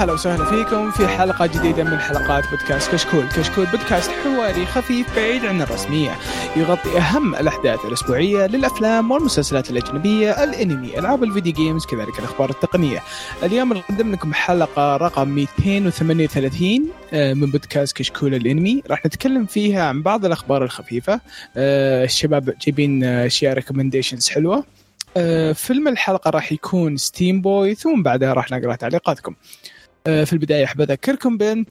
هلا وسهلا فيكم في حلقة جديدة من حلقات بودكاست كشكول، كشكول بودكاست حواري خفيف بعيد عن الرسمية، يغطي أهم الأحداث الأسبوعية للأفلام والمسلسلات الأجنبية، الأنمي، ألعاب ال video games، كذلك الأخبار التقنية. اليوم نقدم لكم حلقة رقم 238 آه، من بودكاست كشكول الأنمي، راح نتكلم فيها عن بعض الأخبار الخفيفة. آه، الشباب جايبين آه، أشياء recommendations حلوة. فيلم الحلقة راح يكون ستيم بوي ثم بعدها راح نقرأ تعليقاتكم. آه، في البداية أحب أذكركم بأن.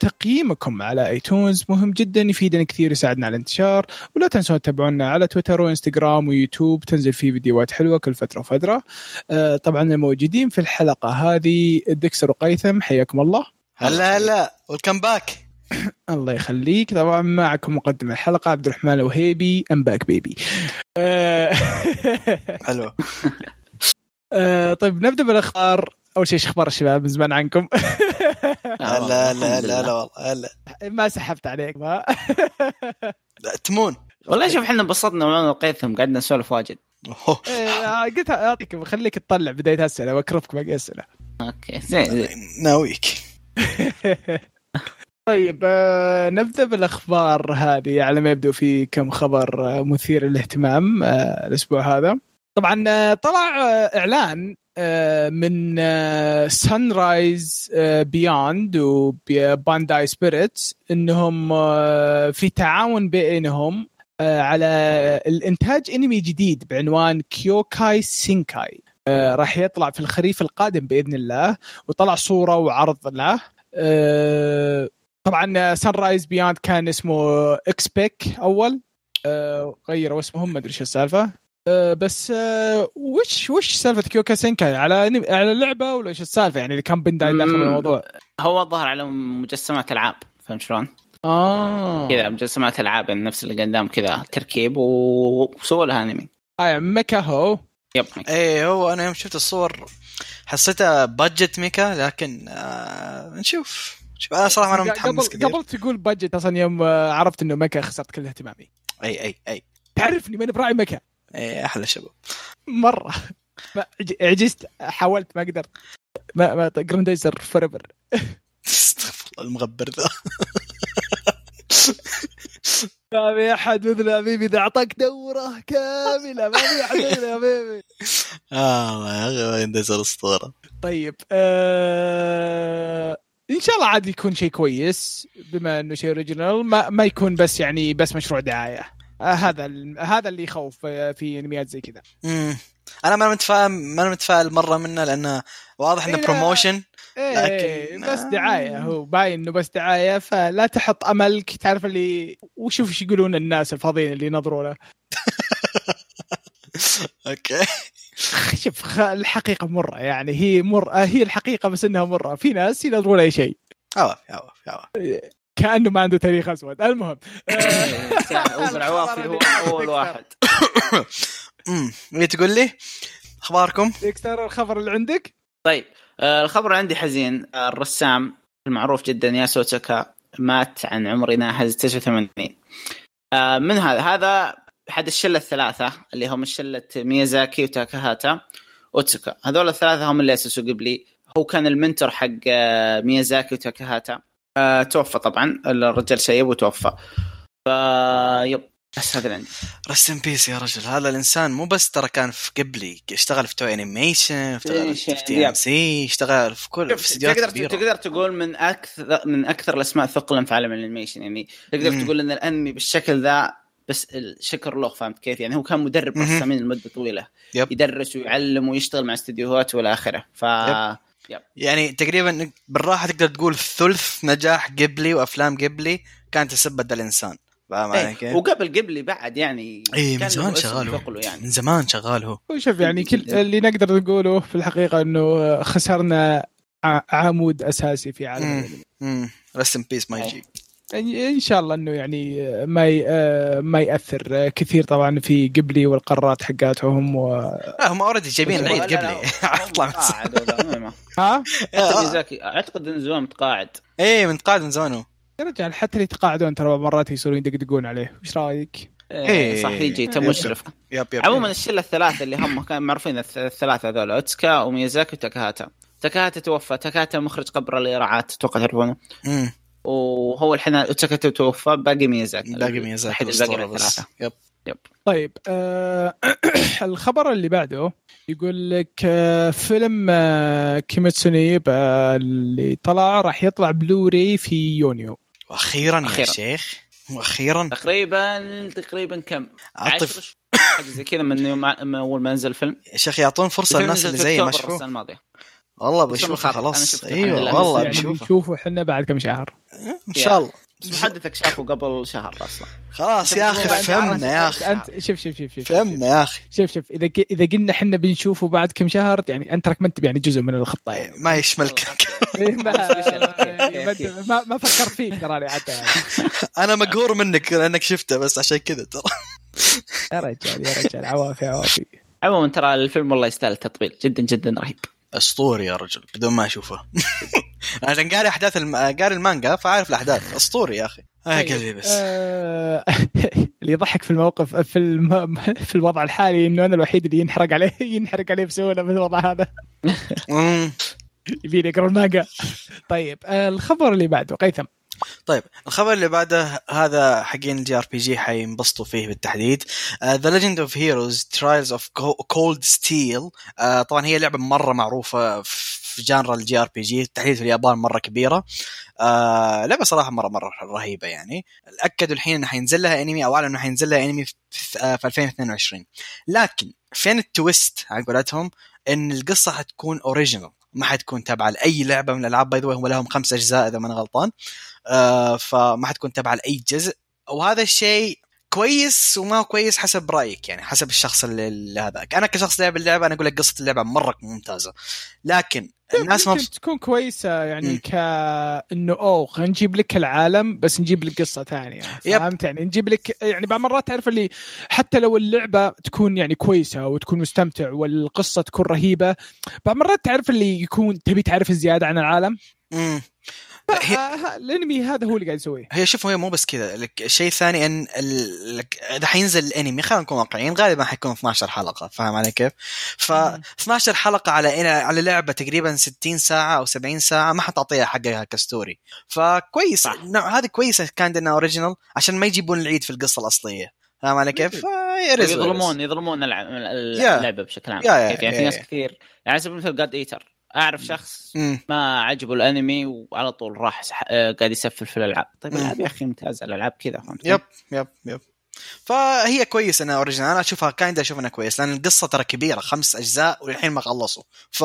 تقييمكم على ايتونز مهم جدا يفيدنا كثير يساعدنا على الانتشار. ولا تنسون تتابعونا على تويتر وإنستغرام ويوتيوب تنزل فيه فيديوهات حلوة كل فترة وفترة. آه، طبعا الموجودين في الحلقة هذه دكسر وقيثم حياكم الله. هلا هلا. Welcome back الله يخليك. طبعا معكم مقدم الحلقة عبد الرحمن الوهيبي I'm back baby حلو. آه، طيب نبدأ بالأخبار. أول شيء إيش أخبار الشباب؟ من زمان عنكم. هلا هلا هلا هلا والله هلا ما سحبت عليك ما. لا، تمون. والله شوف إحنا انبسطنا وأنا وقيثم قعدنا نسولف واجد. إيه، قلت أعطيك بخليك تطلع بداية الاسئله واكرفك باقي الاسئله أوكي زين. ناويك. طيب آه، نبدأ بالأخبار هذه. على ما يبدو في كم خبر آه، مثير للاهتمام آه، الأسبوع هذا. طبعا طلع إعلان من سان رايز بيوند وبانداي سبيريتس إنهم آه، في تعاون بينهم آه، على الإنتاج أنمي جديد بعنوان كيوكاي سينكاي آه، راح يطلع في الخريف القادم بإذن الله وطلع صورة وعرض له. آه، طبعا سان رايز بيوند كان اسمه إكس بيك أول. آه، غيروا اسمهم ما أدري شو السالفة. آه، بس آه، وش وش سالفة كيوكاي سينكاي على على لعبه ولا إيش السالفة؟ يعني اللي كان بنداي داخل. الموضوع. هو الظاهر على مجسمات ألعاب فهمت شلون؟ آه. كذا مجسمات ألعاب يعني نفس اللي قدام كذا تركيب وسووا لها أنمي. آه ميكا هو. Yep. إيه هو أنا يوم شفت الصور حسيتها budget ميكا لكن آه نشوف. شوف أنا صراحة أنا متحمس قبل كثير قبل تقول بادجت أصلا يوم آه، عرفت إنه ميكا خسرت كل اهتمامي. أي أي أي. تعرفني ماني براعي ميكا. اي أحلى شباب. مرة. ما عج- عجزت حاولت ما قدرت. ما ما جراندايزر فوريفر استغفر الله المغبر ذا. ما في أحد مثل حبيبي إذا أعطاك دورة كاملة. ما في أحد مثل حبيبي. آه يا أخي الاسطوره طيب آه... إن شاء الله عاد يكون شيء كويس بما إنه شيء original ما, ما يكون بس يعني بس مشروع دعاية. هذا ال- هذا اللي يخوف آه، في انميات زي كذا. امم أنا ما متفاهم ما متفائل مرة منه لأنه واضح إنه إيه، promotion إيه لكن- بس دعاية. هو باين إنه بس دعاية فلا تحط أملك. تعرف اللي وشوف إيش يقولون الناس الفاضيين اللي ينظروا له؟ Okay. شوف الحقيقة مرة يعني. هي مر آه، هي الحقيقة بس إنها مرة. في ناس ينظروا لأي شيء. عواف عواف عواف كأنه ما عنده تاريخ أسود. المهم. اوبر عوافي هو أول واحد. تقول لي؟ أخباركم؟ ديكستر الخبر اللي عندك؟ طيب آه، الخبر عندي حزين. آه، الرسام المعروف جدا ياسو أوتسوكا مات عن عمر ناهز 89 آه، من هذا؟ هذا أحد الشلة الثلاثة اللي هم شلة ميازاكي وتاكاهاتا وأوتسوكا. هذول الثلاثة هم اللي أسسوا جيبلي. هو كان ال mentor حق ميازاكي وتاكاهاتا. آه، توفى طبعا. الرجال شيب وتوفى. ف yep. بس هذا اللي عندي. rest in peace يا رجل. هذا الإنسان مو بس ترى كان في جيبلي اشتغل في توي انيميشن اشتغل في تي ام yep. سي اشتغل في كل في استديوهات تقدر تقدر تقول من أكثر من أكثر الأسماء ثقلا في عالم ال animation يعني تقدر مم. تقول إن الأنمي بالشكل ذا بس الشكر له فهمت كيف؟ يعني هو كان مدرب. رسامين لمده طويلة. يب. يدرس ويعلم ويشتغل مع استديوهات والى آخره. ف يعني تقريبا بالراحة تقدر تقول ثلث نجاح قبلي وأفلام قبلي كانت تسبب الإنسان فاهم علي إيه. كيف؟ وقبل قبلي بعد يعني إيه من زمان شغال هو. يعني من زمان شغال هو وشوف يعني كل اللي نقدر نقوله في الحقيقة إنه خسرنا عمود أساسي في عالم rest in peace ما أي. ان شاء الله إنه يعني ما ي... آه، ما يأثر كثير طبعا في جيبلي والقرارات حقاتهم و... لا هم already جايبين العيد جيبلي اطلع متقاعد ما- ها آه. أعتقد انه زمان متقاعد إيه من قاعد من زمان يا رجال حتى اللي يتقاعدون ترى مرات يصيرون يدقدقون عليه وش رأيك؟ إيه، إيه. صح يجي تم. مشرف عموما الشلة الثلاثة اللي هم كانوا معروفين الث- الثلاثة هذول أوتسكا وميازاكي وتاكاهاتا تاكاهاتا توفى تاكاهاتا مخرج قبر اليراعات أتوقع تعرفونه. وهو الحين تاكاهاتا توفى باقي ميازاكي باقي ميازاكي الباقي من بس. الثلاثة. yep. طيب آه الخبر اللي بعده يقول لك آه فيلم آه كيميتسو نو اللي طلع راح يطلع بلوري في يونيو. وأخيرا يا. شيخ. وأخيرا. تقريبا تقريبا كم؟ عطف 10 شهور، حاجة زي كذا من يوم من أول ما نزل الفيلم. يا شيخ يعطون فرصة للناس اللي زي ما شافوه السنة الماضية. والله. أنا خلاص. أيوه لله. والله يعني بشوفه بنشوفه إحنا بعد كم شهر. إن شاء الله. محدثك شافه قبل شهر أصلا. خلاص يا أخي فهمنا يا أخي. أنت شوف شوف شوف شوف فهمنا يا أخي. شوف شوف. إذا إذا قلنا إحنا بنشوفه بعد كم شهر يعني أنت تراك ما انت يعني جزء من الخطة يعني. ما يشملك ما ما- ما ما فكرت فيك تراني حتى يعني. أنا مقهور منك لأنك شفته بس عشان كذا ترى. يا رجال يا رجال. عوافي عوافي. عموما ترى الفيلم والله يستاهل التطبيل جدا جدا رهيب. اسطوري يا رجل بدون ما أشوفه. عشان قاري أحداث الم... قاري المانجا فعارف الأحداث. أسطوري يا أخي. هاي طيب، قلبي بس. آه، اللي يضحك في الموقف في الم... في الوضع الحالي إنه أنا الوحيد اللي ينحرق عليه ينحرق عليه بسهولة في الوضع هذا. مم. يبيني اقرا المانجا. طيب آه، الخبر اللي بعده قيثم. طيب الخبر اللي بعده هذا حقين ال JRPG حينبسطوا فيه بالتحديد. The Legend of Heroes Trails of Cold Steel طبعا هي لعبة مرة معروفة في genre ال JRPG تحديدا في اليابان مرة كبيرة. آه لعبة صراحة مره مرة رهيبة يعني. أكدوا الحين إنه حينزل لها انمي أو أعلنوا إنه حينزل لها انمي في, آه، في 2022 لكن فين ال twist على قولتهم؟ إن القصة حتكون original ما حتكون تابعة لأي لعبة من الألعاب باي هم لهم خمس أجزاء إذا ما أنا غلطان. فما حتكون تابعه لأي جزء. وهذا الشيء كويس وما كويس حسب رأيك يعني حسب الشخص اللي, اللي هذا أنا كشخص لعب اللعبة أنا أقول لك قصة اللعبة مرة ممتازة. لكن الناس ما تكون كويسة يعني مم. كانه أوه خلينا نجيب لك العالم بس نجيب لك قصة ثانية. يب. فهمت؟ يعني نجيب لك يعني بعض مرات تعرف اللي حتى لو اللعبة تكون يعني كويسة وتكون مستمتع والقصة تكون رهيبة بعض مرات تعرف اللي يكون تبي تعرف زيادة عن العالم. آه، الانمي هذا هو اللي قاعد يسويه هي شوف هي مو بس كذا لك الشيء الثاني أن ال- لك- إذا حينزل الانمي خلينا نكون واقعيين غالبا حيكون 12 حلقة فاهم علي كيف؟ ف مم. 12 حلقة على على لعبة تقريبا 60 ساعة أو 70 ساعة ما حتعطيها حقها ك story فكويس هذه كويسة كانت إنها original عشان ما يجيبون العيد في القصة الأصلية فاهم علي كيف؟ يظلمون يظلمون. اللعبة بشكل عام كيف يعني في ناس. كثير يعني على سبيل المثال God Eater أعرف شخص. ما عجبه الأنمي وعلى طول راح سح... آه، قاعد يسفل في الألعاب. طيب. الألعاب يا أخي ممتازة الألعاب كذا فهمت yep yep yep. فهي كويس إنها original أنا أشوفها kinda أشوف إنها كويس لأن القصة ترى كبيرة خمس أجزاء وللحين ما خلصوا. ف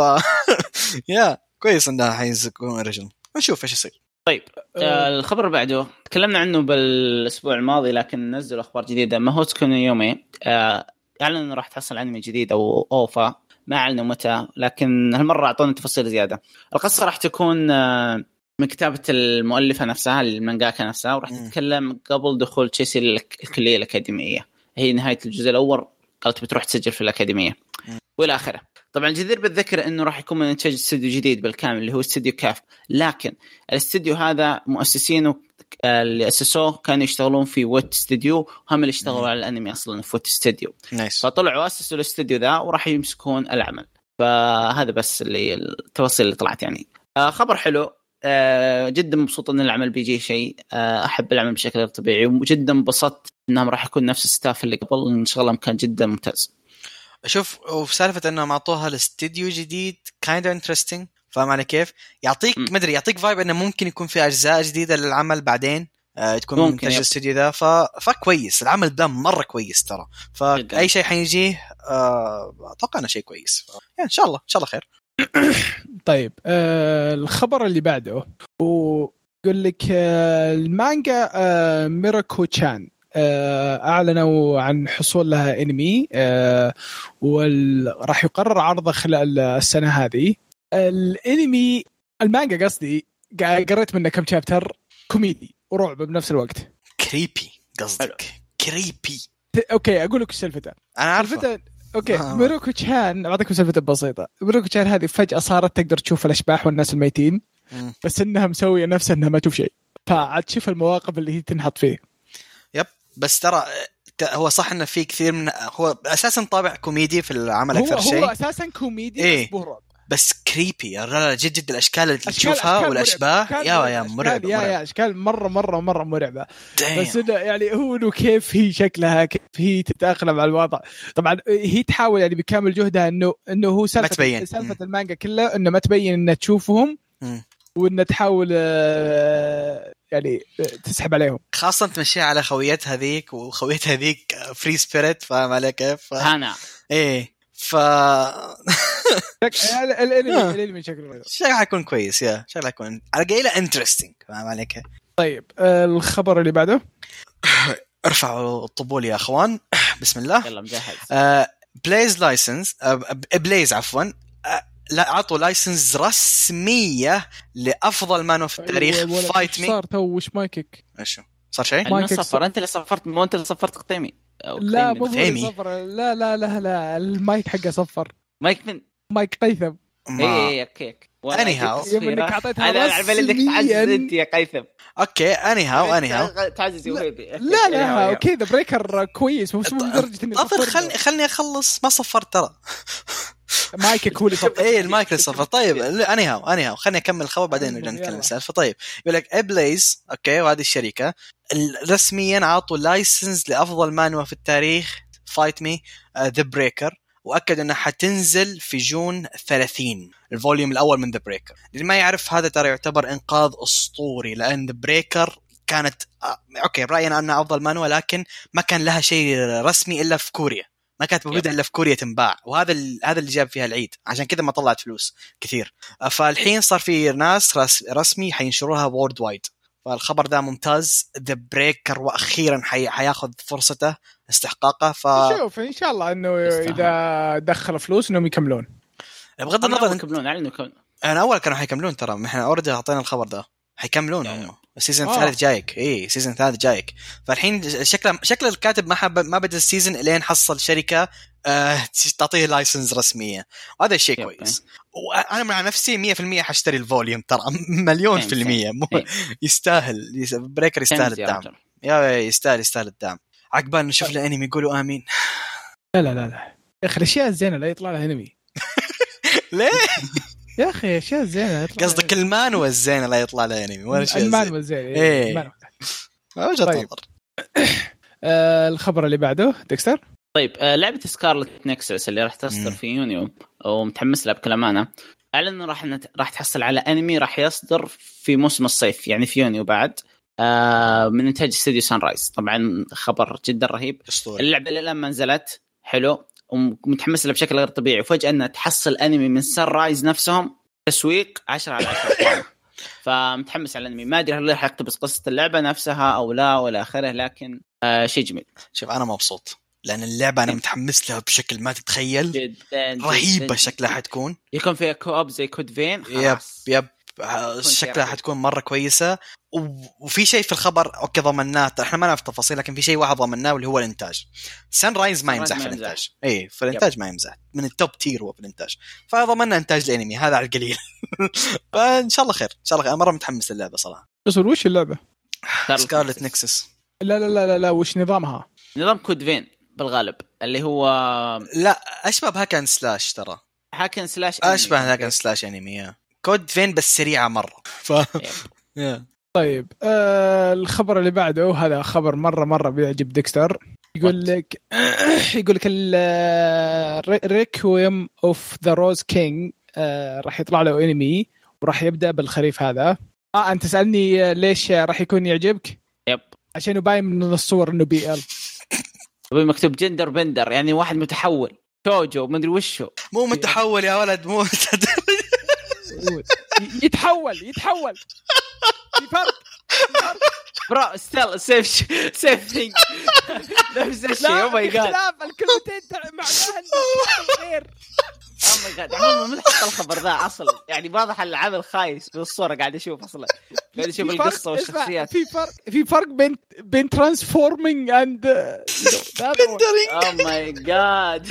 yeah كويس إنها حيكون original نشوف إيش يصير. طيب آه. الخبر اللي بعده. تكلمنا عنه بالأسبوع الماضي لكن نزلوا أخبار جديدة. ماهوتسكاي نو يومي آه أعلن إنه راح تحصل أنمي جديد أو OVA. ما أعلنوا متى لكن هالمرة اعطونا تفاصيل زيادة. القصة راح تكون آه من كتابة المؤلفة نفسها المانجاكا نفسها وراح. تتكلم قبل دخول تشيسي للك- الكليه الأكاديمية. هي نهاية الجزء الأول قالت بتروح تسجل في الأكاديمية. وإلى آخره. طبعا الجدير بالذكر إنه راح يكون من إنتاج استوديو جديد بالكامل اللي هو استوديو كاف. لكن الاستديو هذا مؤسسينه اللي أسسوه كانوا يشتغلون في ويت استوديو هم اللي اشتغلوا. على الأنمي أصلا في ويت استوديو nice. فطلعوا أسسوا الاستوديو ذا وراح يمسكون العمل. فهذا بس اللي التفاصيل اللي طلعت يعني. آه خبر حلو. آه جدا مبسوط إن العمل بيجي شيء. آه أحب العمل بشكل غير طبيعي وجدا انبسطت إنهم راح يكون نفس ال staff اللي قبل. إن شغلهم كان جدا ممتاز. شوف وفي سالفة إنهم أعطوها الاستديو جديد kinda interesting فاهم علي كيف؟ يعطيك. ما ادري يعطيك vibe إنه ممكن يكون في أجزاء جديدة للعمل بعدين آه تكون ممكن، من انتاج. الاستديو ذا ف... فكويس العمل ده مرة كويس ترى. فأي شيء حيجيه آه أتوقع إنه شيء كويس ف... يعني إن شاء الله إن شاء الله خير طيب آه الخبر اللي بعده ويقول لك آه المانجا آه ميراكو تشان آه أعلنوا عن حصول لها إنمي آه وراح يقرر عرضه خلال السنة هذه الانمي المانجا قصدي قريت منه كم شابتر كوميدي ورعب بنفس الوقت. creepy قصدك. creepy. okay أقول لك سالفته أنا عارفه okay آه. ميروكو تشان بعطيكم سالفه بسيطة. ميروكو تشان هذه فجأة صارت تقدر تشوف الأشباح والناس الميتين مم. بس إنها مسوية نفسها إنها ما تشوف شيء. فعاد تشوف المواقف اللي هي تنحط فيه. yep. بس ترى هو صح إنه في كثير من هو أساسا طابع كوميدي في العمل هو أكثر هو شيء. أساسا كوميدي إيه. بس رعب. بس creepy لا لا جد جد الأشكال اللي تشوفها والاشباح. yeah yeah أشكال- مرعب yeah yeah أشكال مره مره مرة مرعبة. بس إنه يعني هو إنه كيف هي شكلها كيف هي تتأقلم على الوضع طبعا هي تحاول يعني بكامل جهدها انه إنه هو سالفه تبين. سالفة. المانجا كلها إنه ما تبين انها تشوفهم. وانها تحاول آه، يعني آه، تسحب عليهم خاصة تمشيها على خويتها ذيك وخويتها ذيك free spirit فاهم علي كيف؟ ف... هانا إيه ف الانمي آه. الانمي شكله حلو. شكله حيكون كويس yeah شكله حيكون على قليلة interesting فاهم علي كيف؟ طيب آه، الخبر اللي بعده ارفعوا الطبول يا اخوان بسم الله يلا مجهز بلايز لايسنس بلايز عفوا آه، لا أعطوا لايسنس رسمية لأفضل مانو في التاريخ فايت مي صار تو وش مايكك إيش صار شيء؟ مايكك صفر أنت اللي صفرت مو أنت اللي صفرت قطيمي لا. مو صفر. لا لا لا لا. المايك حقه صفر. مايك من؟ مايك قيثم. ما- اي اي أوكي. يوم انك تصويرة. أعطيتها أنا العب إنك تعزز. أنت يا قيثم. okay anyhow anyhow تعزز يا وهيبي لا لا كذا Breaker كويس مو مو لدرجة إني خلني خلني أخلص. ما صفرت ترى. مايكك هو اللي صفر اي المايك اللي صفر. طيب anyhow anyhow خليني أكمل الخبر بعدين نرجع. نتكلم. السالفه طيب يقول لك Ablaze okay وهذه الشركة. ال- رسميا عطوا license لأفضل مانوا في التاريخ fight me The Breaker وأكد إنها حتنزل في June 30 ال volume الأول من The Breaker اللي ما يعرف هذا ترى يعتبر إنقاذ أسطوري لأن The Breaker كانت آه، okay براينا أنها أفضل مانوا لكن ما كان لها شيء رسمي إلا في كوريا. ما كانت موجودة إلا في كوريا تنباع وهذا ال- هذا اللي جاب فيها العيد. عشان كذا ما طلعت فلوس كثير. آه، فالحين صار في ناس رس- رسمي حينشروها worldwide فالخبر ذا ممتاز. The Breaker وأخيرا حي... حياخذ فرصته استحقاقه ف شوف إن شاء الله إنه. إذا دخل فلوس إنهم يكملون. بغض النظر يكملون اعلنوا يكملون. أنا أول كانوا حيكملون ترى. إحنا already أعطينا الخبر ذا حيكملون يعني. هم ال season آه. الثالث جايك إي ال season الثالث جايك فالحين شكله شكل الكاتب ما حب ما بدأ ال season إلين حصل شركة آه تعطيه license رسمية وهذا شيء. كويس وأنا مع نفسي 100% حشتري ال volume ترى مليون في المية مو. يستاهل يس- Breaker يستاهل الدعم. yeah يستاهل يستاهل الدعم عقبال نشوف له انمي يقولوا آمين لا لا لا لا يا أخي الأشياء الزينة لا يطلع لها انمي ليه؟ يا أخي أشياء زينة قصدك المانوا الزينه لا يطلع له انمي ولا شيء. المانوا زين إيه. المانوا. وجهة طيب. نظر آه الخبر اللي بعده ديكستر طيب آه، لعبة Scarlet Nexus اللي راح تصدر. في يونيو ومتحمس لها بكل أمانة اعلن إنه راح نت... راح تحصل على أنمي راح يصدر في موسم الصيف يعني في يونيو بعد آه من إنتاج استوديو Sunrise طبعا خبر جدا رهيب أسطوري اللعبة للان ما نزلت حلو ومتحمس لها بشكل غير طبيعي. وفجأة انها تحصل أنمي من Sunrise نفسهم تسويق 10 على 10 فمتحمس على الأنمي. ما أدري هل راح يقتبس قصة اللعبة نفسها أو لا ولا آخره لكن آه شيء جميل. شوف أنا مبسوط لأن اللعبة أنا متحمس لها بشكل ما تتخيل. جدا رهيبة جداً. شكلها حتكون. يكون فيها co-op زي Code Vein؟ yep خلاص. yep. شيء شكلها. حتكون مرة كويسة. و- وفي شيء في الخبر okay ضمناه إحنا ما نعرف تفاصيل لكن في شيء واحد ضمناه واللي هو الإنتاج. Sunrise ما Sunrise يمزح في. الإنتاج. اي في الإنتاج ما يمزح. من ال top tier هو في الإنتاج. فضمنا إنتاج الأنمي. هذا على القليل. فإن شاء الله خير. إن شاء الله خير. أنا مرة متحمس للعبة صراحة. اصبر وش اللعبة؟ Scarlet Nexus لا لا لا لا, لا وش نظامها؟ نظام Code Vein؟ بالغالب. اللي هو لا أشبه ب hack and slash ترى. hack and slash. أشبه hack and slash أنمي yeah. Code Vein بس سريعة مرة. ف. طيب آه الخبر اللي بعده هذا خبر مرة مرة بيعجب ديكستر. يقول لك يقول لك Requiem of the Rose King راح يطلع له انمي وراح يبدأ بالخريف هذا. آه أنت تسالني آه، ليش راح يكون يعجبك؟ yep عشان باين من الصور إنه BL مكتوب gender bender يعني واحد متحول. shoujo مدري وشو. مو متحول يا ولد مو يتحول يتحول. في فرق bro still same same thing نفس الشيء oh my god اختلاف. الكلمتين معناها إنه خير. oh my god عموما من حط الخبر ذا أصلا. يعني واضح العمل خايس بالصورة قاعد أشوف أصلا. قاعد أشوف القصة والشخصيات. في فرق في فرق بين بين ترانسفورمينج اند أو ماي جاد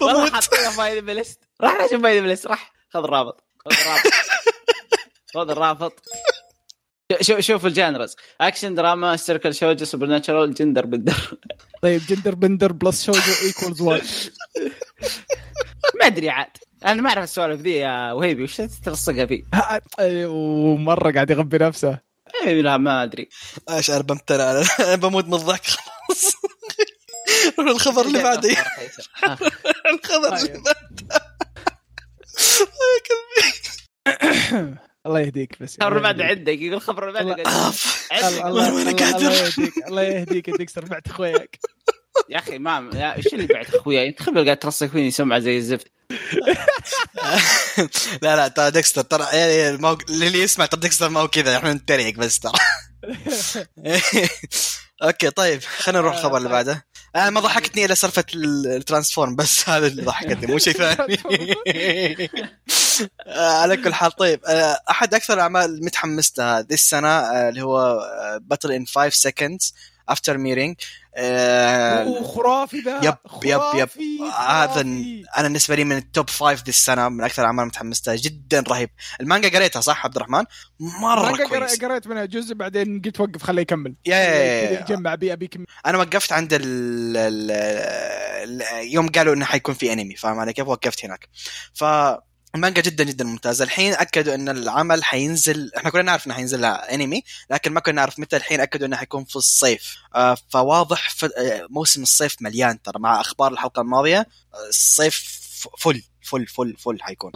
والله. حاطينها فايل بلست راح نشوف فايل بلست راح. خذ الرابط. خذ الرابط. خذ الرابط. شوف شوف الجانرز اكشن دراما سيركل شوجو سوبر ناتشرال جندر بندر طيب جندر بندر بلس شوجو ايكولز 1 ما أدري عاد. أنا ما أعرف السوالف ذي يا وهيبي. وش تلصقها فيه؟ ها- ومرة قاعد يغبي نفسه. إيه لا ما أدري. إيش أنا بمتنع أنا بموت من الضحك خلاص. الخبر اللي بعده. الخبر اللي طيب. بعده. الله يهديك بس الخبر اللي بعده. عندك يقول الخبر اللي بعده الله- وأنا الله- قادر. الله يهديك الله يهديك ديكستر بعت أخوياك يا أخي ما إيش اللي بعد أخويا أنت خبر قاعد ترصق فيني سمعة زي الزفت لا لا ترى ديكستر ترى يعني. اللي يسمع ترى ديكستر ما هو كذا إحنا نتريق بس ترى okay طيب خلينا نروح الخبر اللي بعده. أنا ما ضحكتني إلا سالفه ال transform بس هذا اللي ضحكتني مو شيء ثاني. آه، على كل حال طيب آه، أحد أكثر الأعمال متحمس لها ذي السنة آه، اللي هو Battle in 5 Seconds After Meeting وخرافي ذا yep، yep، yep. خرافي، هذا خرافي. أنا بالنسبة لي من ال top five ذي السنة من أكثر الاعمال متحمس لها جدا رهيب. المانجا قريتها صح عبد الرحمن؟ مرة كويس. قريت منها جزء بعدين قلت وقف خليه يكمل. يا- يجمع ابي أبي أنا وقفت عند ال ال ال يوم قالوا إنه حيكون في انمي فاهم علي؟ كيف وقفت هناك؟ ف المانجا جدا جدا ممتازة الحين أكدوا إن العمل حينزل إحنا كنا نعرف إنه حينزل أنمي لكن ما كنا نعرف متى الحين أكدوا إنه حيكون في الصيف آه فواضح. آه، موسم الصيف مليان ترى مع أخبار الحلقة الماضية آه، الصيف فل فل فل فل حيكون.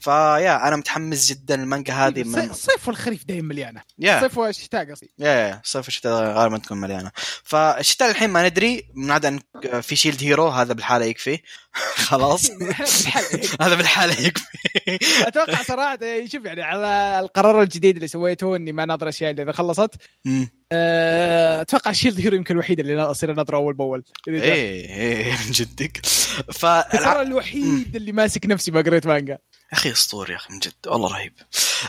فيا أنا متحمس جدا المانجا هذه من الصيف والخريف دايما مليانة. يا. الصيف والشتاء قصدي يا يا صيف الشتاء غالبا تكون مليانة. فالشتاء الحين ما ندري من عدا أن في شيلد هيرو هذا بالحالة يكفي. خلاص. هذا بالحالة يكفي. أتوقع صراحة شوف يعني على القرار الجديد اللي سويته إني ما ناظر أشياء اللي إذا خلصت. أه، أتوقع Shield Hero يمكن الوحيد اللي اصير اناظره أول بأول. جاء. إيه إيه من جدك. ف ترى الوحيد اللي ماسك نفسي ما قريت مانجا. أخي أسطوري يا أخي من جد. والله رهيب.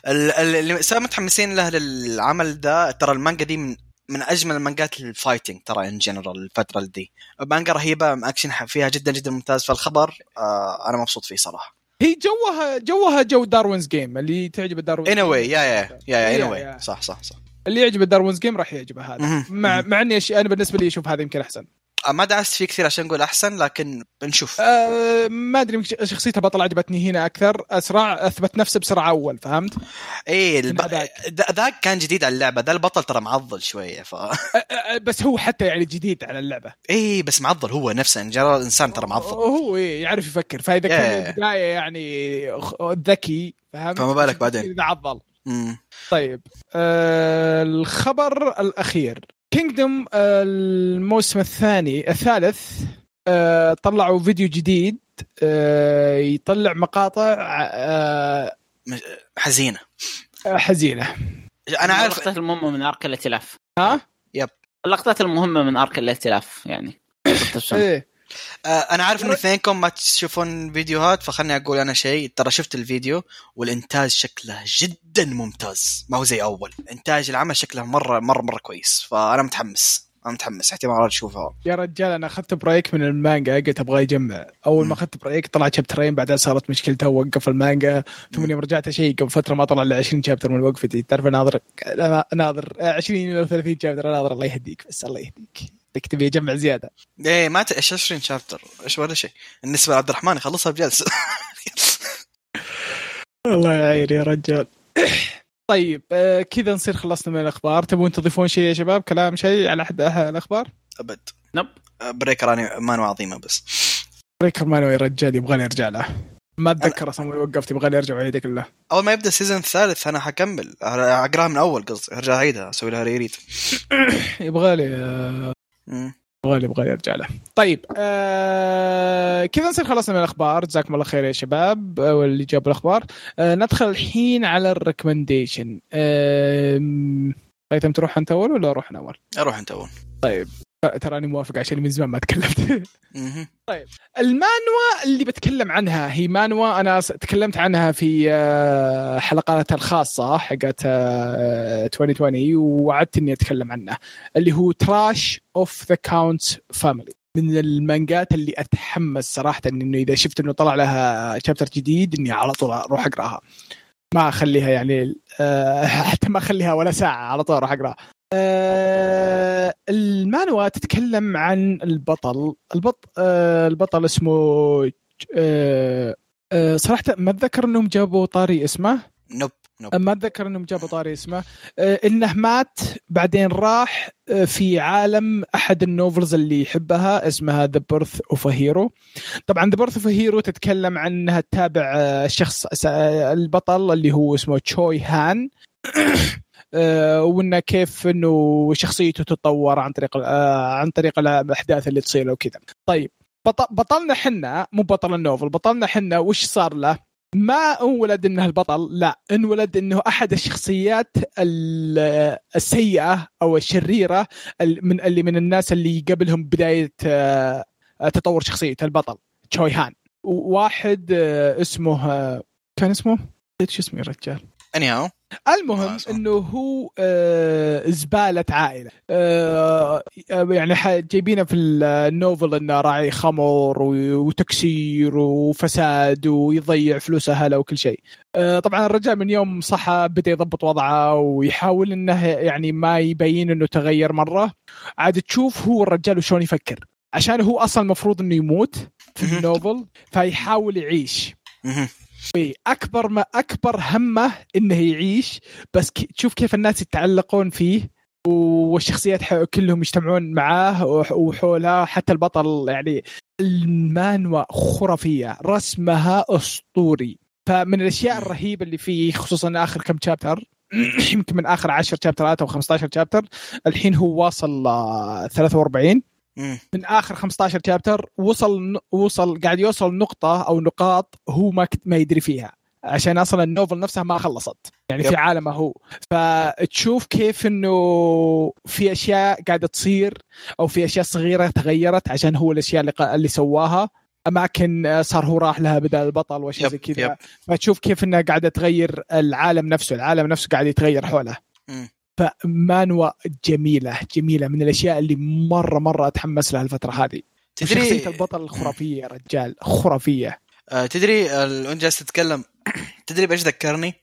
ال- ال- اللي سبب متحمسين له للعمل ده ترى المانجا دي من من أجمل المانجات ال fighting ترى in general الفترة دي. مانجا رهيبة اكشن فيها جدا جدا ممتاز. فالخبر آه أنا مبسوط فيه صراحة. هي جوها جوها جو Darwin's Game اللي تعجب Darwin's in a way yeah yeah yeah yeah in a- way. صح صح صح. اللي يعجب Darwin's Game راح يعجبه هذا. مع. مع إني. أنا بالنسبة لي أشوف هذا يمكن أحسن. ما دعست فيه كثير عشان نقول أحسن لكن بنشوف أه ما أدري شخصيته بطل عجبتني هنا أكثر أسرع أثبت نفسه بسرعة أول فهمت؟ إيه الب... ذاك كان جديد على اللعبة ذا البطل ترى معضل شوية ف أه أه بس هو حتى يعني جديد على اللعبة إيه بس معضل هو نفسه in general الإنسان ترى معضل هو إيه يعرف يفكر فإذا Yeah. كان البداية يعني ذكي فهمت؟ فما بالك بعدين. إذا عضل مم. طيب آه الخبر الأخير كينجدوم آه الموسم الثاني الثالث آه طلعوا فيديو جديد آه يطلع مقاطع حزينة. حزينة. أنا عارف اللقطات المهمة من أرك الائتلاف ها؟ يب. اللقطات المهمة من arc الائتلاف يعني. إيه. أنا عارف ان إثنينكم ما تشوفون فيديوهات فخلني أقول أنا شيء. ترى شفت الفيديو والإنتاج شكله جدا ممتاز. ما هو زي أول. إنتاج العمل شكله مرة مرة مرة كويس. فأنا متحمس. أنا متحمس. احتمال اشوفه يا رجال أنا أخذت break من المانجا قلت أبغى يجمع. أول. ما أخذت break طلع شابترين بعدين صارت مشكلته ووقف المانجا. ثم. يوم رجعت شيء قبل فترة ما طلع إلا 20 chapter من وقفتي تعرف ناظر ناظر 20 إلى 30 chapter ناظر الله يهديك بس الله يهديك. بدك تبي اجمع زيادة. إيه ما ت... إيش 20 chapter؟ إيش ولا شيء. بالنسبة لعبد الرحمن يخلصها بجلسة. الله يعين يا رجال. طيب آه كذا نصير خلصنا من الأخبار. تبون تضيفون شيء يا شباب؟ كلام شيء على أحد الأخبار؟ أبد. nope. آه، Breaker مانو عظيمة بس. Breaker مانو يا رجال يبغاني ارجع له. ما أتذكر أصلا وين وقفت يبغاني ارجع واعيدها كلها أول ما يبدأ ال season الثالث أنا حكمل. أقرأها من أول قصدي. أرجع أعيدها أسوي لها reread يبغالي مم. يبغالي يبغالي ارجع له. طيب آه كذا نصير خلصنا من الأخبار؟ جزاكم الله خير يا شباب آه، واللي جاب الأخبار. آه ندخل الحين على ال recommendation. آه هيثم تروح أنت أول ولا أروح أنا أول؟ أروح أنت أول. تراني موافق عشان من زمان ما تكلمت. مهم. المانوا اللي بتكلم عنها هي مانوا أنا تكلمت عنها في آه، حلقاتها الخاصة حقت آه، 2020 ووعدت إني أتكلم عنه اللي هو Trash of the Count Family من المانجات اللي أتحمس صراحة إنه إذا شفت إنه طلع لها chapter جديد إني على طول أروح أقرأها. ما أخليها يعني آه، حتى ما أخليها ولا ساعة على طول أروح أقرأها. آه، المانوا تتكلم عن البطل. البط آه، البطل اسمه آه، أه صراحة ما أتذكر إنهم جابوا طاري اسمه. nope nope. ما أتذكر إنهم جابوا طاري اسمه. أه إنه مات بعدين راح أه، في عالم أحد ال novels اللي يحبها اسمها The Birth of Hero طبعا The Birth of Hero تتكلم عن انها تتابع أه، شخص أه، البطل اللي هو اسمه تشوي هان وانه كيف إنه شخصيته تتطور عن طريق أه، عن طريق الأحداث اللي تصير له وكذا. طيب بط- بطلنا حنا مو بطل النوفل بطلنا حنا وش صار له؟ ما انولد إنه البطل لا انولد إنه أحد الشخصيات ال- السيئة أو الشريرة ال- من اللي من الناس اللي قبلهم بداية آه، تطور شخصية البطل تشوي هان. واحد آه، اسمه آه، كان اسمه؟ نسيت شو اسمه يا رجال. اني هاو المهم آه،. إنه هو آه، زبالة عائلة. آه، يعني جايبينه في النوفل إنه راعي خمر وتكسير وفساد ويضيع فلوس اهله وكل شيء. آه، طبعا الرجال من يوم صحى بدأ يضبط وضعه ويحاول إنه يعني ما يبين إنه تغير مرة. عاد تشوف هو الرجال وشلون يفكر. عشان هو أصلا المفروض إنه يموت في. النوفل فيحاول يعيش. أكبر ما أكبر همه إنه يعيش بس. تشوف كيف الناس يتعلقون فيه والشخصيات. كلهم يجتمعون معاه وح- وحوله حتى البطل يعني المانوا خرافية رسمها أسطوري فمن الأشياء الرهيبة اللي فيه خصوصا آخر كم شابتر يمكن من آخر 10 شابترات أو 15 شابتر الحين هو واصل آه، 43 مم. من آخر 15 شابتر وصل وصل قاعد يوصل نقطة أو نقاط هو ما ما يدري فيها عشان أصلا النوفل نفسها ما خلصت يعني يب. في عالمه هو فتشوف كيف إنه في أشياء قاعدة تصير أو في أشياء صغيرة تغيرت عشان هو الأشياء اللي, اللي سواها أماكن آه، صار هو راح لها بدل البطل وأشياء زي. كذا فتشوف كيف إنها قاعدة تغير العالم نفسه العالم نفسه قاعد يتغير حوله مم. فمانوا جميلة جميلة من الأشياء اللي مرة مرة أتحمس لها الفترة هذه تدري شخصيه البطل الخرافيه يا رجال خرافية آه، تدري وانت جالس تتكلم تدري بإيش ذكرني؟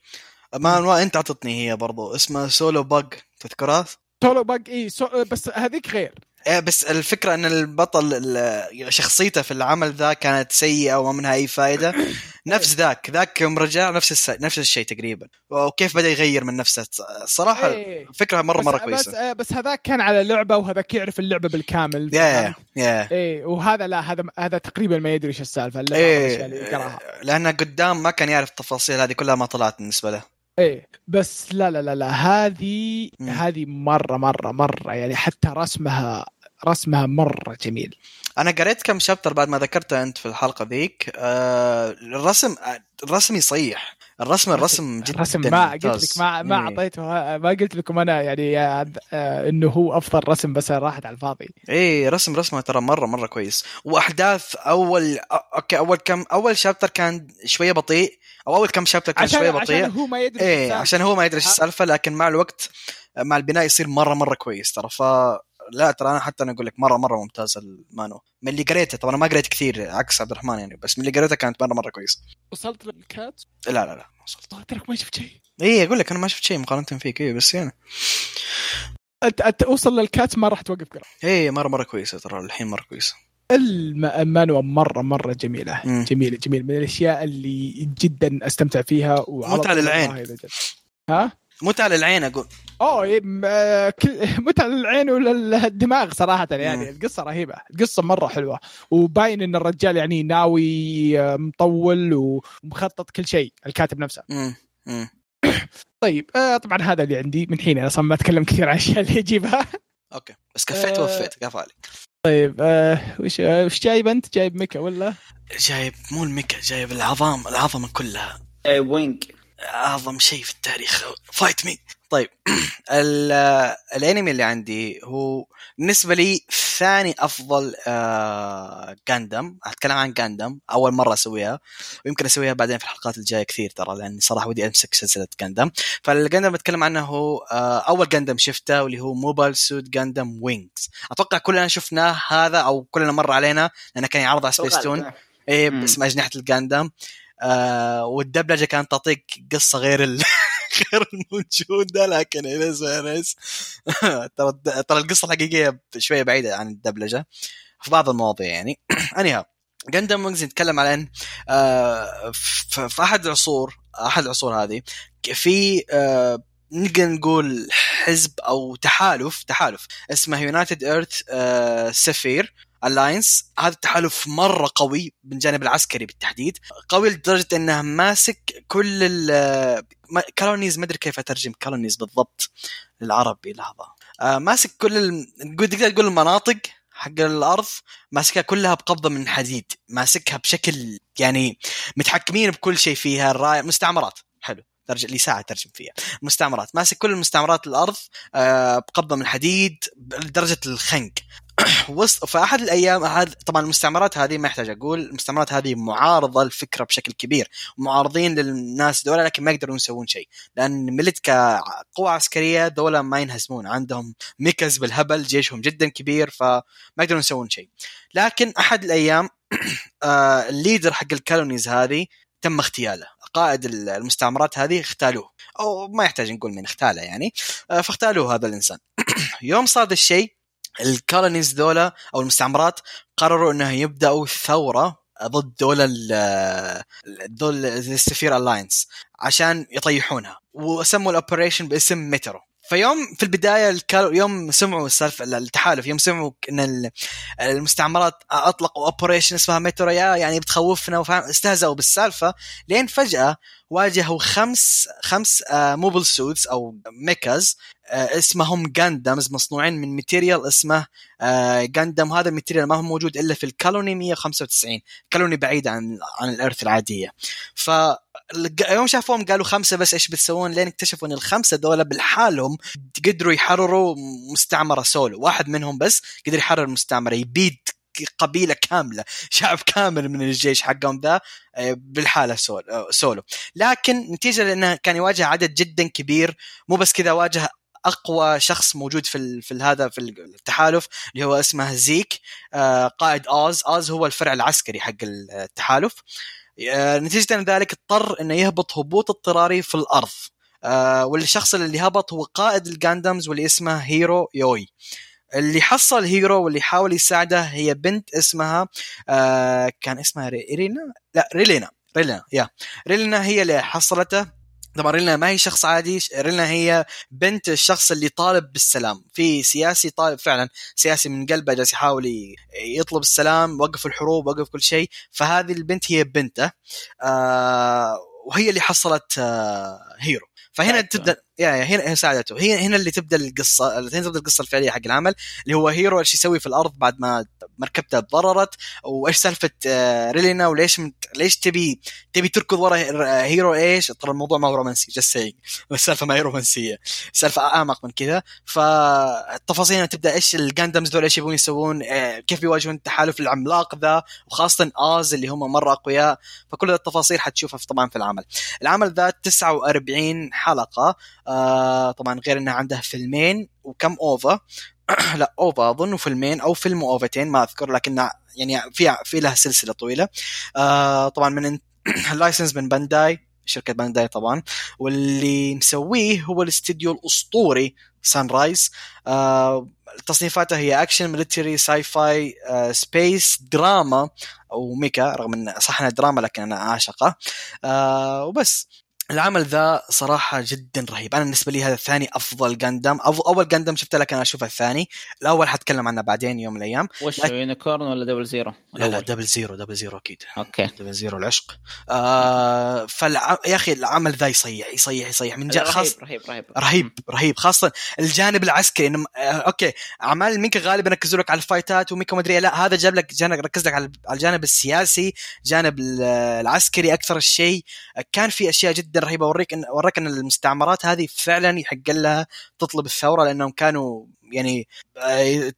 ما ما أنت أعطتني هي برضو اسمها Solo Bug تذكرها؟ Solo Bug إي سو بس هذيك غير بس الفكرة إن البطل ال- شخصيته في العمل ذا كانت سيئة وما منها أي فائده نفس ذاك ذاك يوم رجع نفس الس... نفس الشيء تقريبا. وكيف بدأ يغير من نفسه؟ صراحة إيه. فكرة مرة بس مرة بس, كويسة. آه، بس هذاك كان على لعبة وهذاك يعرف اللعبة بالكامل. يا يا. إيه وهذا لا هذا هذا تقريبا ما يدري إيش السالفة. اللي إيه يقراها. لأنه قدام ما كان يعرف التفاصيل هذه كلها ما طلعت بالنسبة له. إيه بس لا لا لا لا هذه. هذه مرة مرة مرة يعني حتى رسمها رسمها مرة جميل أنا قريت كم شابتر بعد ما ذكرته أنت في الحلقة ذيك آه الرسم الرسم يصيح الرسم الرسم جدا الرسم ما قلت. لك ما ما. اعطيته ما قلت لكم أنا يعني آه، آه، إنه هو أفضل رسم بس راحت على الفاضي إيه رسم رسمه ترى مرة مرة كويس وأحداث اول okay أول كم أول chapter كان شوية بطيء أو أول كم chapter كان شوية بطيء عشان هو ما يدري إيه. عشان هو ما يدري إيش ها؟ السالفة لكن مع الوقت مع البناء يصير مرة مرة كويس ترى ف لا ترى أنا حتى أنا أقول لك مره مرة ممتاز المانو من اللي قريته طبعا أنا ما قريت كثير عكس عبد الرحمن يعني بس من اللي قريته كانت مره مرة كويسه وصلت للكات لا لا لا ما وصلت. تراك ما شفت شيء. إي أقول لك أنا ما شفت شيء مقارنة فيك إي بس يعني. انت أنت اوصل للكات ما راح توقف قراءة. إي مره مرة كويسة ترى الحين مرة كويسة. الم- المانوا مره مرة جميلة. مم. جميله جميلة. من الأشياء اللي جدا أستمتع فيها طول للعين. ها؟ متعة للعين أقول. أوه إيه، آه، كل- متعه للعين وللدماغ صراحة يعني. القصة رهيبة. القصة مرة حلوة. وباين إن الرجال يعني ناوي آه، مطول ومخطط كل شيء الكاتب نفسه. مم. مم. طيب آه، طبعا هذا اللي عندي من حين أنا أصلا ما أتكلم كثير عن الأشياء اللي يجيبها. okay بس كفيت آه. ووفيت كفى عليك طيب آه، وش آه، وش جايب أنت؟ جايب mecha ولا؟ جايب مو ال mecha جايب العظام العظمة كلها. إيه، Wing أعظم شيء في التاريخ. fight me طيب ال- الانمي اللي عندي هو بالنسبة لي ثاني أفضل آه Gundam أتكلم عن Gundam أول مرة أسويها. ويمكن أسويها بعدين في الحلقات الجاية كثير ترى لأن صراحة ودي أمسك سلسلة Gundam فال Gundam بتكلم عنه هو آه أول Gundam شفته واللي هو Mobile Suit Gundam Wings أتوقع كلنا شفناه هذا أو كلنا مر علينا لأنه كان يعرض على سبيستون إيه مم. باسم اجنحه ال Gundam آه والدبلجة كانت تعطيك قصة غير ال... غير الموجوده لكن at least at least ترى ترى القصة الحقيقية شوية بعيدة عن الدبلجة في بعض المواضيع يعني. anyhow Gundam Wings نتكلم على إن آه، في أحد العصور أحد العصور هذه في آه، نقدر نقول حزب أو تحالف تحالف اسمه United Earth Sphere. Alliance هذا التحالف مرة قوي من الجانب العسكري بالتحديد. قوي لدرجة إنه ماسك كل ال colonies ما أدري كيف أترجم colonies بالضبط للعربي لحظة. آه، ماسك كل ال... تقدر تقول المناطق حق الأرض ماسكها كلها بقبضة من حديد. ماسكها بشكل يعني متحكمين بكل شيء فيها الراي مستعمرات. حلو. ترجم لي ساعة ترجم فيها. مستعمرات. ماسك كل المستعمرات الأرض آه، بقبضة من حديد لدرجة الخنق. وسط فاحد الأيام أحد طبعا المستعمرات هذه ما يحتاج أقول المستعمرات هذه معارضة الفكرة بشكل كبير معارضين للناس دول لكن ما يقدرون يسوون شيء. لأن ملت كقوة عسكرية دولة ما ينهزمون عندهم mechas بالهبل جيشهم جدا كبير فما يقدرون يسوون شيء. لكن أحد الأيام آه، ال leader حق ال colonies هذه تم اغتياله. قائد المستعمرات هذه اغتالوه. أو ما يحتاج نقول من اغتاله يعني. آه، فاغتالوه هذا الإنسان. يوم صار الشيء ال colonies ذولا أو المستعمرات قرروا انه يبدأوا ثورة ضد دولة دول ال Sphere Alliance عشان يطيحونها وسموا ال operation باسم Meteor فيوم في البداية ال colo- يوم سمعوا السالفه التحالف يوم سمعوا إن ال- المستعمرات أطلقوا operation اسمها Meteor يا يعني بتخوفنا وفاهم استهزأوا بالسالفة لين فجأة واجهوا خمس خمس آه mobile suits أو mechas آه اسمهم Gundams مصنوعين من material اسمه آه Gundam هذا ال material ما هو موجود إلا في ال colony 195 colony بعيده عن عن ال earth العادية. ف يوم شافوهم قالوا خمسة بس إيش بتسوون؟ لين اكتشفوا إن الخمسة دول بالحالهم قدروا يحرروا مستعمرة سولو. واحد منهم بس قدر يحرر مستعمرة يبيد قبيلة كاملة شعب كامل من الجيش حقهم ذا آه، بالحالة sol- آه، سولو. لكن نتيجة لأنه كان يواجه عدد جدا كبير مو بس كذا واجه أقوى شخص موجود في في هذا في التحالف اللي هو اسمه Zechs آه، قائد OZ OZ هو الفرع العسكري حق التحالف. آه، نتيجة ذلك اضطر إنه يهبط هبوط اضطراري في الأرض. آه، والشخص اللي هبط هو قائد ال Gundams واللي اسمه هيرو يوي. اللي حصل هيرو واللي حاول يساعده هي بنت اسمها كان اسمها ري- رينا؟ لا ريلينا. ريلينا يا. ريلينا هي اللي حصلته. طبعا ريلينا ما هي شخص عادي ريلينا هي بنت الشخص اللي طالب بالسلام في سياسي طالب فعلا سياسي من قلبه جالس يحاول يطلب السلام وقف الحروب وقف كل شيء فهذه البنت هي بنته آه وهي اللي حصلت آه هيرو فهنا ساعدته. تبدأ يا يا هنا هي ساعدته. هي هنا اللي تبدأ القصة هنا تبدأ القصة الفعلية حق العمل اللي هو هيرو إيش يسوي في الأرض بعد ما مركبته تضررت وإيش سالفة آه، ريلينا وليش مت... ليش تبي تبي تركض ورا هيرو إيش؟ ترى الموضوع ما هو رومانسي just saying السالفه ما هي رومانسية. السالفه أعمق من كذا. فالتفاصيل هنا تبدأ إيش ال Gundams دول إيش يبون يسوون آه، كيف بيواجهون التحالف العملاق ذا وخاصة OZ اللي هم مرة أقوياء. فكل التفاصيل حتشوفها طبعا في العمل. العمل ذا 49 حلقة. آه طبعا غير انه عنده فيلمين وكم OVA لا OVA أظن وفيلمين أو فيلم وأوفتين ما أذكر لكن يعني في في لها سلسلة طويلة. آه طبعا من ال license من بانداي شركة بانداي طبعا. واللي مسويه هو الاستديو الأسطوري Sunrise آه تصنيفاته هي action military sci-fi space drama أو mecha رغم إن صح إنها دراما لكن أنا اعشقه وبس. العمل ذا صراحة جدا رهيب. أنا بالنسبة لي هذا الثاني أفضل Gundam أول Gundam شفته لكن أنا أشوفه الثاني. الأول حتكلم عنه بعدين يوم من الأيام. وش لكن- Unicorn ولا Double Zero؟ لا لا. Double Zero دبل زيرو أكيد. okay. Double Zero العشق. آه فالع... يا أخي العمل ذا يصيح يصيح يصيح. من جا خاص رهيب رهيب. رهيب رهيب. خاصة الجانب العسكري إنه آه، okay. أعمال mecha غالبا يركزوا لك على الفايتات و mecha مدري إيه. لا هذا جاب لك جانب ركز لك على الجانب السياسي جانب ال- العسكري أكثر الشيء كان في أشياء جدا رهيبة. أوريك ان وراك إن المستعمرات هذه فعلا يحق لها تطلب الثورة لأنهم كانوا يعني آه،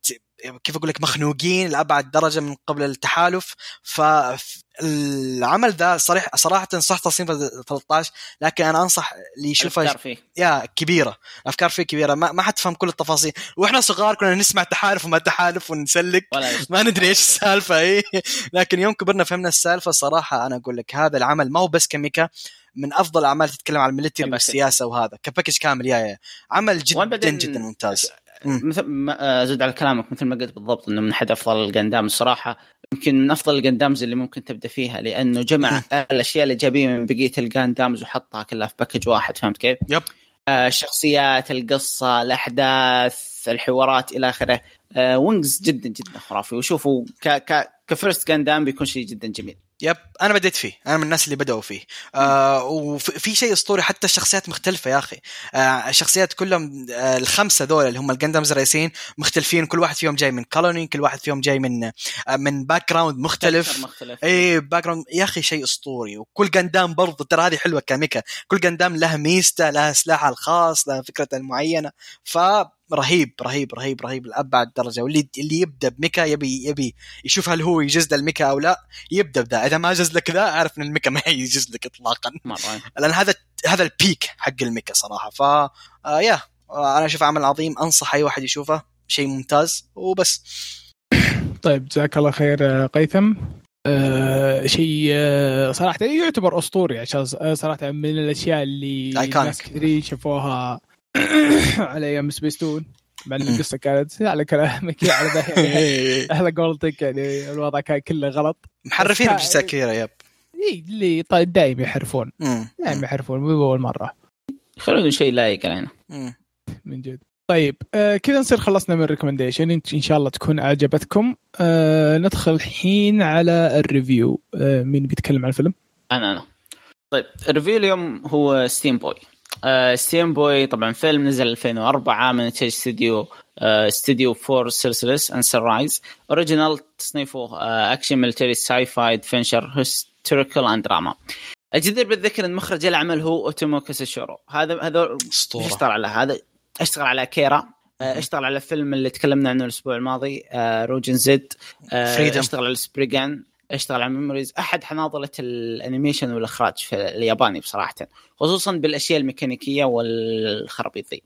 كيف أقول لك مخنوقين لأبعد درجة من قبل التحالف. فالعمل ذا صريح صراحة صح تصنيفه 13 لكن أنا أنصح اللي يشوفه الأفكار فيه. يا كبيرة. أفكار فيه كبيرة. ما, ما حتفهم كل التفاصيل. وإحنا صغار كنا نسمع تحالف وما تحالف ونسلك. ما ندري إيش السالفة اي لكن يوم كبرنا فهمنا السالفة صراحة أنا أقول لك هذا العمل ما هو بس كميكا. من أفضل الاعمال تتكلم عن ال military. والسياسة وهذا. ك package كامل. yeah yeah. عمل جدا جدا ممتاز. مم. مثل ما- آه، زد على كلامك. مثل ما قلت بالضبط إنه من أحد أفضل ال Gundam الصراحة. يمكن من أفضل ال Gundams اللي ممكن تبدأ فيها لأنه جمع الأشياء الايجابيه من بقية ال Gundams وحطها كلها في package واحد. فهمت كيف؟ yep. آه، الشخصيات القصة الأحداث الحوارات إلى آخره. آه، Wings جدا جدا خرافي. وشوفوا ك ك ك first Gundam بيكون شيء جدا جميل. yep أنا بديت فيه أنا من الناس اللي بدأوا فيه. آه وفي شيء أسطوري حتى الشخصيات مختلفة يا أخي. آه الشخصيات كلهم آه الخمسة دول اللي هم ال Gundams الرئيسيين مختلفين كل واحد فيهم جاي من colony كل واحد فيهم جاي من آه من background مختلف مختلف. اي background يا أخي شيء أسطوري. وكل Gundam برضه ترى هذه حلوة ك mecha. كل Gundam له ميزته له سلاحه الخاص له فكرته المعينه فرهيب رهيب رهيب رهيب لابعد درجة. واللي اللي يبدأ ب mecha يبي يبي يشوف هل هو يجز ال mecha أو لا يبدأ بذا. إذا ما جز لك ذا أعرف إن ال mecha ما يجز لك اطلاقا. مرة. لأن هذا هذا ال peak حق ال mecha صراحة. ف آه yeah آه أنا أشوف عمل عظيم. أنصح أي واحد يشوفه. شيء ممتاز. وبس. طيب جزاك الله خير آه، قيثم. آه شيء آه صراحة يعتبر أسطوري. عشان آه، صراحة من الأشياء اللي. ناس كثيرين شافوها على أيام سبيستون مع ان. القصة كانت على كلامك على يعني على قولتك يعني الوضع كان كله غلط. محرفين كثيرة yep. إي اللي طيب دايم يحرفون. دايم يحرفون مو اول مرة. خلونا شيء لايق علينا. من جد. طيب آه كذا نصير خلصنا من ال recommendation ان شاء الله تكون أعجبتكم. آه ندخل الحين على ال review. آه مين بيتكلم عن الفيلم؟ أنا أنا. طيب ال review اليوم هو Steamboy Steamboy طبعا فيلم نزل 2004 من انتاج استديو آه studio 4 Celsius and Sunrise original تصنيفه آه action military sci-fi adventure historical and drama الجدير بالذكر إن مخرج العمل هو أوتومو كاتسوهيرو هذا إيش أسطورة. اشتغل على هذا اشتغل على أكيرا. آه، اشتغل على الفيلم اللي تكلمنا عنه الأسبوع الماضي آه، Roujin Z. آه،. اشتغل على Spriggan اشتغل على Memories أحد أباطرة ال animation والإخراج في الياباني بصراحة خصوصا بالأشياء الميكانيكية والخرابيط ذي.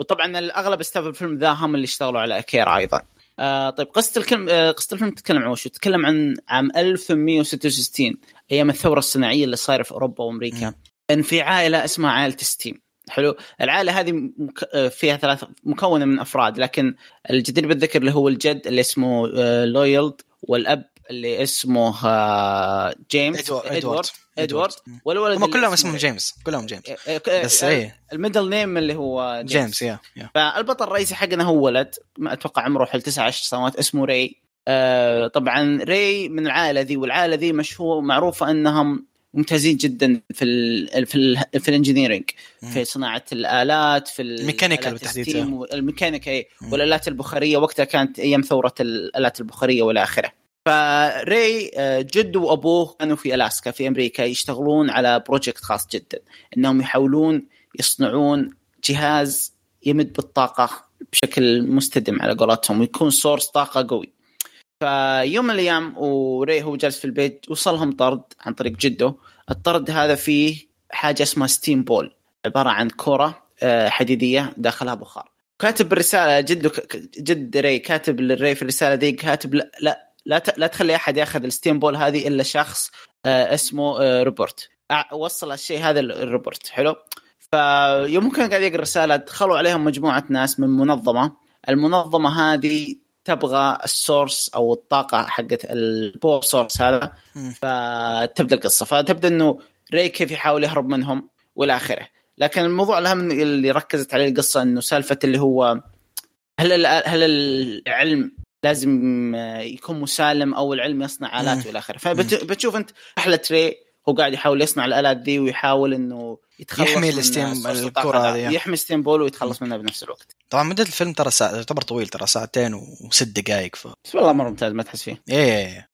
وطبعا الأغلب staff الفيلم ذا هم اللي اشتغلوا على أكيرا أيضا آه طيب قصة الكلم آه قصة الفيلم تتكلم عن وش؟ تتكلم عن عام 1866 أيام الثورة الصناعية اللي صايرة في أوروبا وأمريكا. ان في عائله اسمها عائلة Steam حلو العائلة هذه مك... آه، فيها ثلاث مكونة من أفراد لكن الجدير بالذكر اللي هو الجد اللي اسمه آه لويد والأب اللي اسمه آه جيمس إدوارد إدوارد. والولد هم كلهم اسمه اسمهم جيمس. كلهم جيمس. آه، آه، بس آه، إيه. ال middle name اللي هو جيمس. yeah yeah. فالبطل الرئيسي حقنا هو ولد. ما أتوقع عمره حول 19 سنوات. اسمه ري. آه طبعا ري من العائلة ذي والعائلة ذي مشهور معروفة إنهم ممتازين جدا في ال في ال في ال engineering في صناعة الآلات في ال- ال mechanical آلات بالتحديد، إيه، مم. والآلات البخارية. وقتها كانت أيام ثورة الآلات البخارية والى اخره فري آه، جده وأبوه كانوا في ألاسكا في أمريكا يشتغلون على project خاص جدا. إنهم يحاولون يصنعون جهاز يمد بالطاقة بشكل مستديم على قولتهم ويكون source طاقة قوي. فيوم من الأيام وري هو جالس في البيت وصلهم طرد عن طريق جده. الطرد هذا فيه حاجة اسمها steam ball عبارة عن كرة آه، حديدية داخلها بخار. كاتب بالرساله جده جد ري كاتب للري في الرسالة ذي كاتب لا لا لا, ت- لا تخلي أحد يأخذ ال steam ball هذه إلا شخص آه، اسمه آه، روبرت. وصل الشيء هذا للروبرت حلو؟ فيوم كان قاعد يقرأ الرساله دخلوا عليهم مجموعة ناس من منظمه المنظمة هذه تبغى ال source أو الطاقة حقت ال power source هذا. فتبدأ القصة. فتبدأ إنه ري كيف يحاول يهرب منهم وإلى آخره. لكن الموضوع الأهم اللي ركزت عليه القصة إنه سالفة اللي هو هل هل العلم لازم يكون مسالم أو العلم يصنع آلات. وإلى آخره. فبتشوف أنت رحله ري هو قاعد يحاول يصنع الآلات دي ويحاول إنه يتخلص يحمي من ال steam- الطاقة هذه. يحمي steam ball ويتخلص منها بنفس الوقت. طبعا مدة الفيلم ترى ساعة يعتبر طويل ترى ساعتين وست دقائق ف بس والله مرة ممتاز ما تحس فيه. إيه إيه.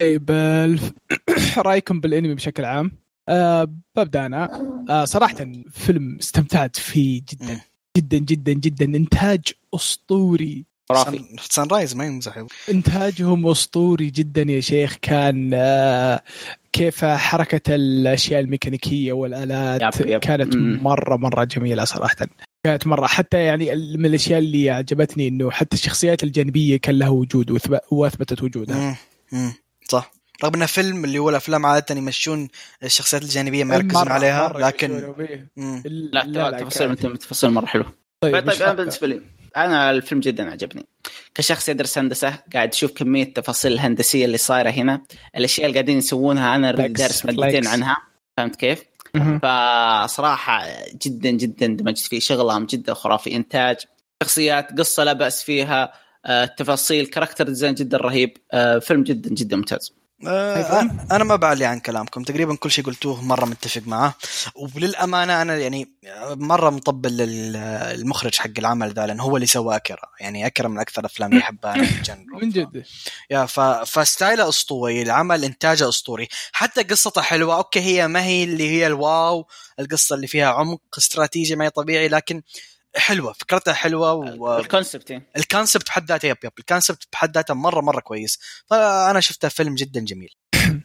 طيب الف- رأيكم بالأنمي بشكل عام؟ آه ببدأ أنا. آه صراحة فيلم استمتعت فيه جدا. جدا جدا جدا. إنتاج أسطوري. خرافي سان رايز ما يمزح إنتاجهم أسطوري جدا يا شيخ كان آه كيف حركة الأشياء الميكانيكية والآلات يب- يب. كانت. مرة مرة جميلة صراحة كانت مرة حتى يعني من الأشياء اللي عجبتني إنه حتى الشخصيات الجانبية كان لها وجود وثب- وأثبتت وجودها مم. مم. صح رغم إنه فيلم اللي هو الأفلام عادة يمشون الشخصيات الجانبية ما يركزون عليها مرة لكن. لا, لا, تفاصيل كانت- تفاصيل مرة حلوة طيب, طيب, أنا؟ بالنسبة لي أنا الفيلم جدا عجبني. كشخص يدرس هندسة قاعد أشوف كمية التفاصيل الهندسية اللي صايرة هنا الأشياء اللي قاعدين يسوونها أنا دارس مادتين. عنها. فهمت كيف؟ فصراحة جدا جدا اندمجت فيه شغلهم جدا خرافي إنتاج شخصيات قصة لا بأس فيها آه، تفاصيل character design جدا رهيب آه، فيلم جدا جدا ممتاز. آه، أنا- أنا ما بعلي عن كلامكم. تقريبا كل شيء قلتوه مرة متفق معاه. وللأمانة أنا يعني مرة مطبل للمخرج حق العمل ذا لأن هو اللي سوى أكيرا. يعني أكيرا من أكثر الأفلام اللي أحبها أنا. من جد. yeah ف... ف style ه أسطوري العمل إنتاجه أسطوري. حتى قصته حلوة. okay هي ما هي اللي هي ال wow القصة اللي فيها عمق استراتيجي ما هي طبيعي لكن حلوة فكرتها حلوة و... ال concept يعني. ال concept بحد ذاته yep yep ال concept بحد ذاته مرة مرة كويس. فأنا شفته فيلم جدا جميل.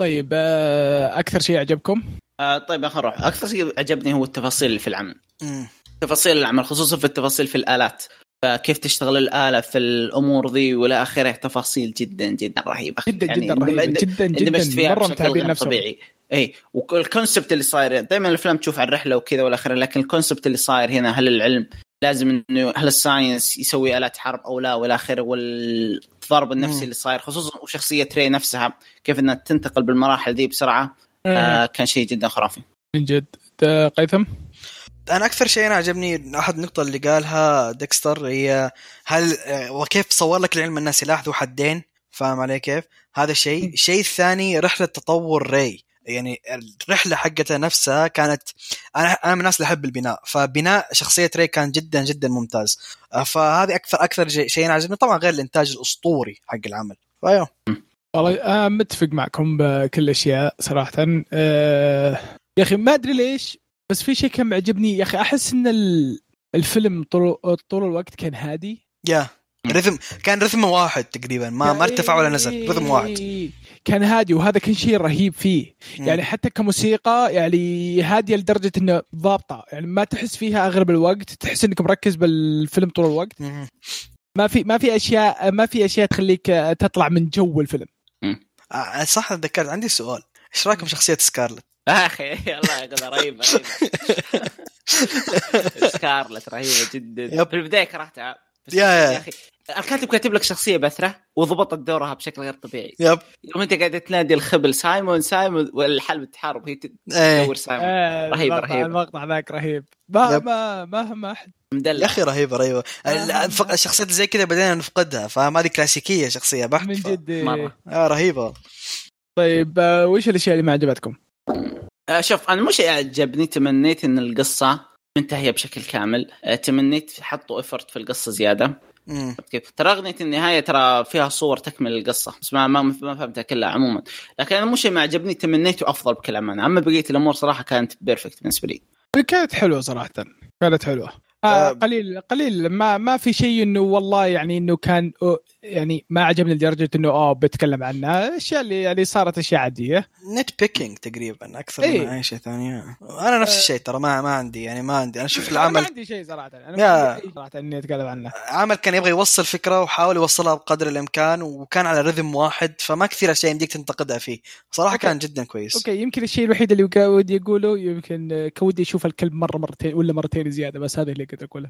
طيب آه، أكثر شيء عجبكم؟ آه، طيب خلينا نروح. أكثر شيء عجبني هو التفاصيل اللي في العمل. مم. تفاصيل العمل خصوصا في التفاصيل في الآلات. فكيف تشتغل الآلة في الأمور ذي وإلى آخره تفاصيل جدا جدا رهيبة. جدا يعني جدا رهيبة اندمجت- جدا اندمجت جدا. فيها مرة متعبين نفسهم. طبيعي. اي وال concept اللي صاير دائما الأفلام تشوف عن الرحلة وكذا والى اخره لكن ال concept اللي صاير هنا هل العلم لازم إنه هل ال science يسوي آلات حرب أو لا والى اخره والضرب النفسي مم. اللي صاير خصوصا وشخصية ري نفسها كيف إنها تنتقل بالمراحل ذي بسرعة آه، كان شيء جدا خرافي. من جد. قيثم؟ أنا أكثر شيء أنا عجبني أحد النقطة اللي قالها ديكستر هي هل آه، وكيف صور لك العلم انه سلاح ذو حدين؟ فاهم علي كيف؟ هذا شيء، الشيء الثاني رحلة تطور ري. يعني الرحلة حقتها نفسها كانت أنا أنا من الناس اللي أحب البناء فبناء شخصية ري كان جدا جدا ممتاز. آه، فهذه أكثر أكثر شيء عجبني طبعا غير الإنتاج الأسطوري حق العمل. فايوه والله متفق معكم بكل الاشياء صراحة. آه يا أخي ما أدري ليش بس في شيء كان معجبني. يا أخي أحس إن ال- الفيلم طول طول الوقت كان هادي. يا. رذم كان رذم واحد تقريبا. ما ما ارتفع ولا نزل. رذم واحد. إيه، كان هادي وهذا كان شيء رهيب فيه. يعني حتى كموسيقى يعني هادية لدرجة إنه ضابطة. يعني ما تحس فيها أغلب الوقت تحس إنك مركز بالفيلم طول الوقت. مم. ما في ما في أشياء ما في أشياء تخليك آه، تطلع من جو الفيلم. آه، صح تذكرت عندي سؤال. إيش رايكم شخصيه سكارلت؟ أخي الله يقول رهيبه رهيبه سكارلت رهيبة جدا. في البداية كرهتها yeah. yeah. أخي الكاتب كاتب لك شخصية بثرة وضبطت دورها بشكل غير طبيعي yep يوم انت قاعد تنادي الخبل سايمون سايمون والحل بتحارب وهي إيه تدور سايمون آه، رهيب، المقطع- رهيب. المقطع ذاك رهيب ما يب. ما ما ما أحد يا مدلع أخي رهيبه رهيبه آه. الشخصيات زي كذا بدينا نفقدها فاهم هذه كلاسيكية شخصية بحت من جد مرة. آه رهيبة طيب آه، وش الأشياء اللي ما عجبتكم؟ آه، شوف أنا مش عجبني تمنيت إن القصة منتهية بشكل كامل آه، تمنيت حطوا افرت في القصة زيادة. كيف؟ ترى أغنية النهاية ترى فيها صور تكمل القصة بس ما ما, ما فهمتها كلها عموما. لكن أنا مو شيء ما عجبني تمنيته افضل بكل أمانة. أما بقية الأمور صراحة كانت بيرفكت بالنسبة لي. كانت حلوة صراحة. كانت حلوة. آه آه. قليل قليل ما ما في شيء إنه والله يعني إنه كان يعني ما عجبني لدرجة إنه آه بتكلم عنها الاشياء اللي يعني صارت أشياء عادية نت بيكينج تقريبا أكثر إيه. من أي شيء ثاني أنا نفس آه. الشيء ترى ما ما عندي يعني ما عندي أنا أشوف أنا ما العمل عندي شيء صراحة أنا. ما عندي صراحة إني أتكلم عنه عمل كان يبغى يوصل فكرة وحاول يوصلها بقدر الإمكان وكان على رذم واحد فما كثير أشياء يمديك تنتقدها فيه صراحة okay. كان جدا كويس okay يمكن الشيء الوحيد اللي ودي أقوله يمكن آه، كان ودي أشوف الكلب مرة مرتين ولا مرتين زيادة بس هذا اللي كنت اقوله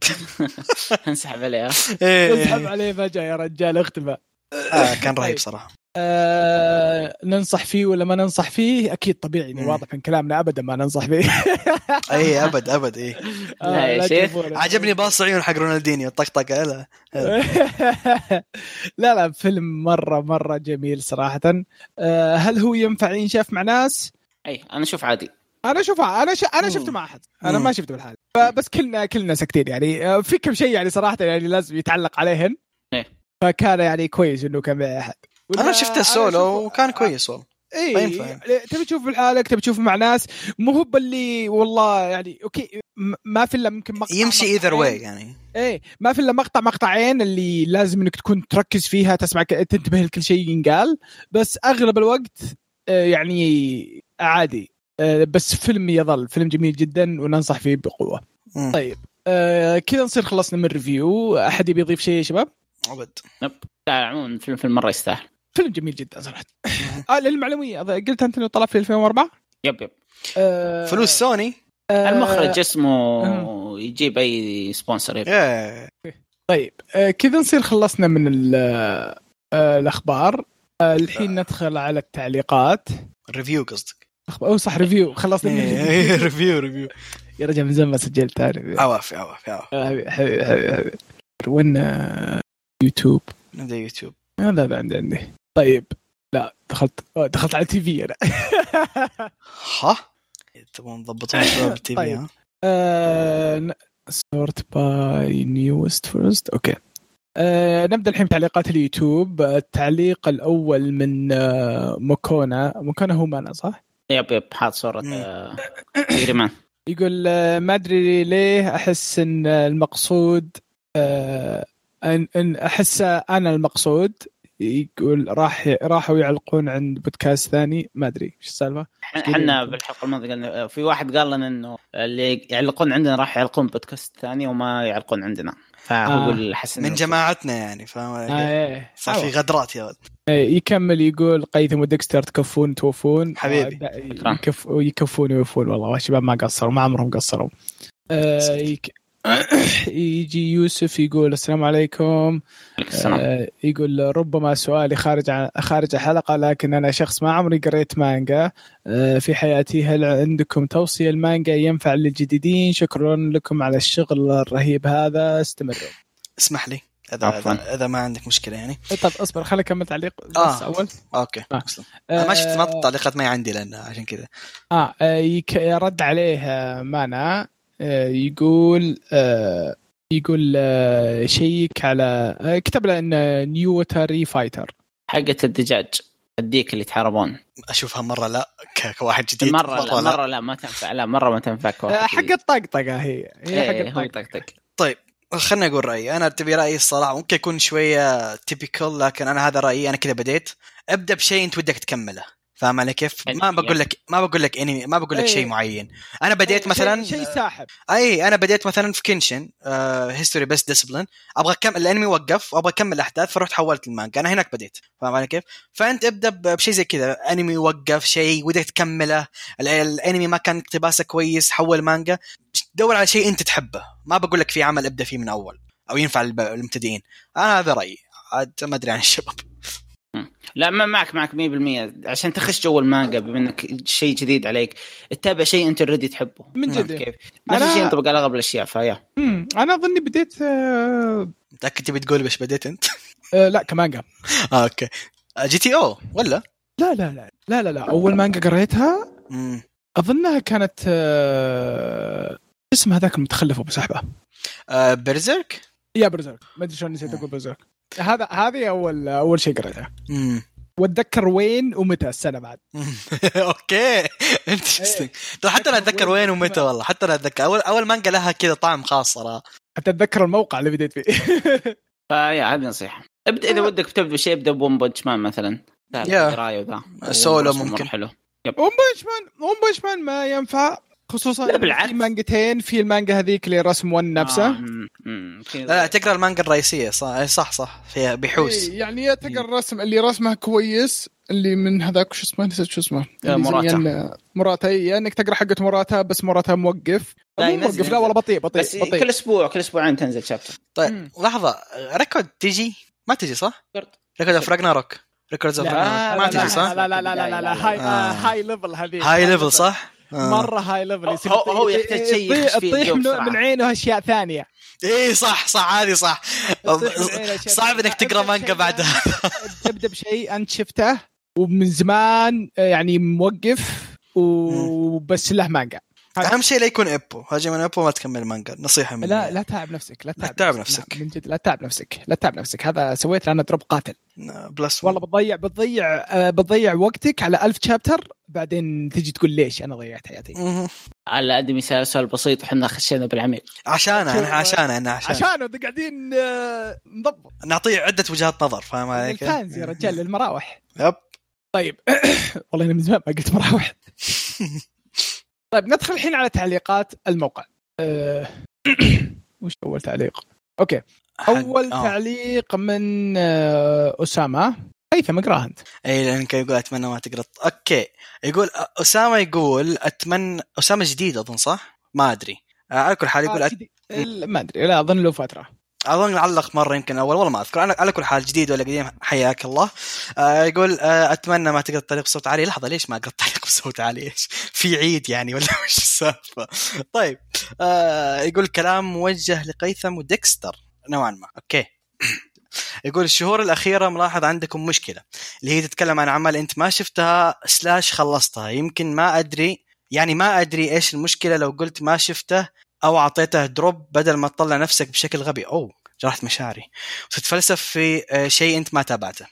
انسحب عليها إيه. اسحب عليه فجأة يا رجال اختفى آه كان رهيب طيب. صراحة آه ننصح فيه ولا ما ننصح فيه أكيد طبيعي مم. واضح من كلامنا أبدا ما ننصح فيه اي أبد أبد اي لا يا شيخ. عجبني باص عيون حق رونالدينيو طقطقه لا لا لا فيلم مرة مرة جميل صراحة آه هل هو ينفع ينشاف مع ناس؟ أي أنا أشوف عادي أنا شوفها أنا ش... أنا. شفته مع أحد أنا. ما شفته بالحال بس كلنا كلنا ساكتين يعني. آه، في كم شيء يعني صراحة يعني لازم يتعلق عليهن إيه. فكان يعني كويس إنه كان مع أحد. أنا شفته أنا سولو أشوفه- وكان كويس والله. اي ما ينفع. تبي تشوف لحالك تبي تشوف مع ناس. مو هو باللي والله يعني okay ما في إلا يمكن مقطع يمشي either way يعني. إيه ما في إلا مقطع مقطعين اللي لازم إنك تكون تركز فيها تسمع تنتبه لكل شيء ينقال. بس أغلب الوقت آه، يعني عادي. بس فيلم يظل فيلم جميل جدا وننصح فيه بقوة. مم. طيب آه، كذا نصير خلصنا من ال review أحد يبي يضيف شيء يا شباب؟ ابد لا عموما الفيلم فيلم مرة يستاهل. فيلم جميل جدا صراحة. آه للمعلومية أظ- قلت أنت إنه طلع في 2004 yep yep. آه، فلوس سوني؟ آه، المخرج اسمه يجيب أي سبونسر yep. طيب آه، كذا نصير خلصنا من ال- آه، الأخبار. آه، الحين ندخل على التعليقات. review قصدك. أخب- أو صح review خلصنا من إيه، review review يا رجال من زمان ما سجلت تعرف. عوافي عوافي عوافي. حبيبي حبيبي حبيبي. وين آه، يوتيوب نبدا يوتيوب آه، لا لا عندي عندي. طيب لا دخلت آه، دخلت على تي في أنا. ها؟ تبغون تضبطون شباب التي في طيب. ها؟ sort by newest first okay. آه نبدأ الحين بتعليقات اليوتيوب. آه، التعليق الأول من آه موكونا موكونا هو مانا صح؟ yep yep حاط صورة مم. آه، يقول آه ما أدري ليه أحس إن المقصود آه إن, إن أحس أنا المقصود. يقول راح راحوا يعلقون عند بودكاست ثاني. ما أدري إيش السالفة؟ إحنا بالحلقة الماضيه قلنا في واحد قال لنا إنه اللي يعلقون عندنا راح يعلقون بودكاست ثاني وما يعلقون عندنا. فهو آه. من جماعتنا يعني فاهم؟ آه إيه. صار في غدرات يا ولد إيه، يكمل يقول قيثم وديكستر تكفون توفون حبيبي. آه،. يكف يكفون ويوفون والله الشباب ما قصروا ما عمرهم قصروا آه، يك... يجي يوسف يقول السلام عليكم. السلام. آه، يقول ربما سؤالي خارج عن خارج الحلقة لكن أنا شخص ما عمري قريت مانجا. آه، في حياتي هل عندكم توصية المانجا ينفع للجديدين؟ شكرا لكم على الشغل الرهيب هذا. استمروا. اسمح لي اذا عفواً. اذا, إذا ما عندك مشكلة يعني. طب اصبر خليني أكمل تعليق. بس آه. أول. okay آه. أسلم. أنا ما شفت آه، ما التعليقات ما هي عندي لأن عشان كذا. آه آه، يك... رد عليه آه، مانا. آه، يقول آه، يقول آه، شيك على آه، كتب له إن نيوتري فايتر حقة الدجاج الديك اللي يتحاربون. أشوفها مرة لا ك- كواحد جديد. مرة لا مرة لا. ما تنفع. لا مرة ما تنفع كواحد آه، حق. الطقطقة هي. هي حق إيه، الطقطقة. طقطق طيب خليني أقول رأيي. أنا تبي رأيي الصراحة ممكن يكون شوية تيبيكال لكن أنا هذا رأيي أنا كذا بديت. ابدأ بشيء أنت ودك تكمله. فاهم علي كيف؟ ما أنمي. بقول لك ما بقول لك انمي ما بقول لك إيه. شيء معين. أنا بديت مثلا شيء ساحب. اي أنا بديت مثلا في كنشن هيستوري بس ديسبلين أبغى اكمل الأنمي وقف وابغى أكمل الاحداث فرحت حولت المانجا. أنا هناك بديت فاهم علي كيف؟ فأنت ابدأ بشيء زي كذا. أنمي وقف شيء ودك تكمله. ال- الأنمي ما كان اقتباسه كويس حول مانجا. دور على شيء أنت تحبه. ما بقول لك في عمل ابدأ فيه من أول أو ينفع للمبتدئين أنا هذا رأيي. عاد ما أدري عن الشباب. لا ما معك معك 100% عشان تخش جو المانجا بما إنك شيء جديد عليك اتبع شيء أنت already تحبه من جد. كيف؟ نفس أنا- الشيء ينطبق على اغلب الأشياء فيا أنا أظني بديت آه، متأكد تبي تقول بايش بديت أنت؟ آه، لا كمانجا آه أوكي آه، جي تي أو ولا؟ لا لا لا لا لا لا أول مانجا قريتها مم. أظنها كانت آه، اسم هذاك المتخلف أبو سحبة آه برزيرك؟ يا برزيرك ما أدري شلون نسيت أقول برزيرك هذا هذه اول أول شيء قريتها مم. وأتذكر وين ومتى السنة بعد. أوكي. interesting طيب حتى أنا أتذكر وين ومتى والله حتى أنا أتذكر. اول أول مانجا لها كذا طعم خاص صراحة حتى أتذكر الموقع اللي بديت فيه. فيا هذه نصيحة. ابدا إذا ودك تبدا بشيء ابدأ ب One Punch Man مثلا. yeah. وذا. سولو ممكن. حلو. ام بوشمان ام بوشمان ما ينفع. خصوصا لا، بالعكس. في مانجتين في المانجا هذيك اللي رسم ONE نفسه آه، مم، لا لا تقرأ المانجا الرئيسية صح صح صح فيها بيحوس إيه، يعني يا تلقى الرسم اللي رسمه كويس اللي من هذاك شو اسمه نسيت شو اسمه موراتا إيه، يا إنك تقرأ حقه موراتا بس موراتا موقف لا، مو موقف لا. والله بطيء بطيء بس بطيء كل أسبوع كل أسبوعين تنزل chapter طيب مم. لحظة Record تجي ما تجي صح؟ Record. Record of Ragnarok Records of لا ما لا تجي صح؟ لا لا لا لا لا لا هاي آه. هاي ليفل هذه هاي ليفل صح؟ آه. مرة high level هو- هو- هو يحتاج شيء يخش فيه تطيح من- عينه أشياء ثانية. إيه صح صح هذه صح. صعب. إنك تقرأ مانجا بعدها. تبدا بشيء انت شفته ومن زمان آه، يعني موقف وبس له مانجا. أهم شيء لا يكون Ippo Hajime no Ippo ما تكمل مانجا نصيحة مني. لا لا تعب نفسك لا تعب, تتعب نفسك. لا من جد لا تعب نفسك لا تعب نفسك. هذا سويت لنا drop قاتل. بلس والله بتضيع بتضيع آه، بتضيع وقتك على ألف chapter بعدين تجي تقول ليش أنا ضيعت حياتي. على قد مثال سؤال بسيط وحنا خشينا بالعميق. عشانه أنا عشانه أنا عشان عشانه قاعدين آه، نضبط. نعطيه عدة وجهات نظر فاهم علي كيف؟ ال fans يا رجال للمراوح. yep. طيب. والله أنا من زمان ما قلت مراوح. طيب ندخل الحين على تعليقات الموقع. أه... وش أول تعليق؟ okay. أول آه. تعليق من آه، أسامة. هيثم اقراها انت اي لأنك يقول أتمنى ما تقرا okay. يقول أسامة يقول أتمنى أسامة جديد أظن صح؟ ما أدري. آه، على كل حال يقول أت... ما أدري. لا أظن له فتره أظن علق مرة يمكن أول والله ما أذكر. أنا على كل حال جديد ولا قديم حياك الله. آه يقول آه أتمنى ما تقرا التعليق بصوت عالي. لحظة ليش ما اقرا التعليق بصوت عالي؟ إيش؟ في عيب يعني ولا وش السالفة؟ طيب آه يقول كلام موجه لقيثم وديكستر. نوعا ما. okay. يقول الشهور الأخيرة ملاحظ عندكم مشكلة. اللي هي تتكلم عن عمل أنت ما شفتها slash خلصتها. يمكن ما أدري يعني ما أدري إيش المشكلة لو قلت ما شفته. أو أعطيته drop بدل ما تطلع نفسك بشكل غبي. أوه جرحت مشاعري. وتتفلسف في آه، شيء أنت ما تابعته.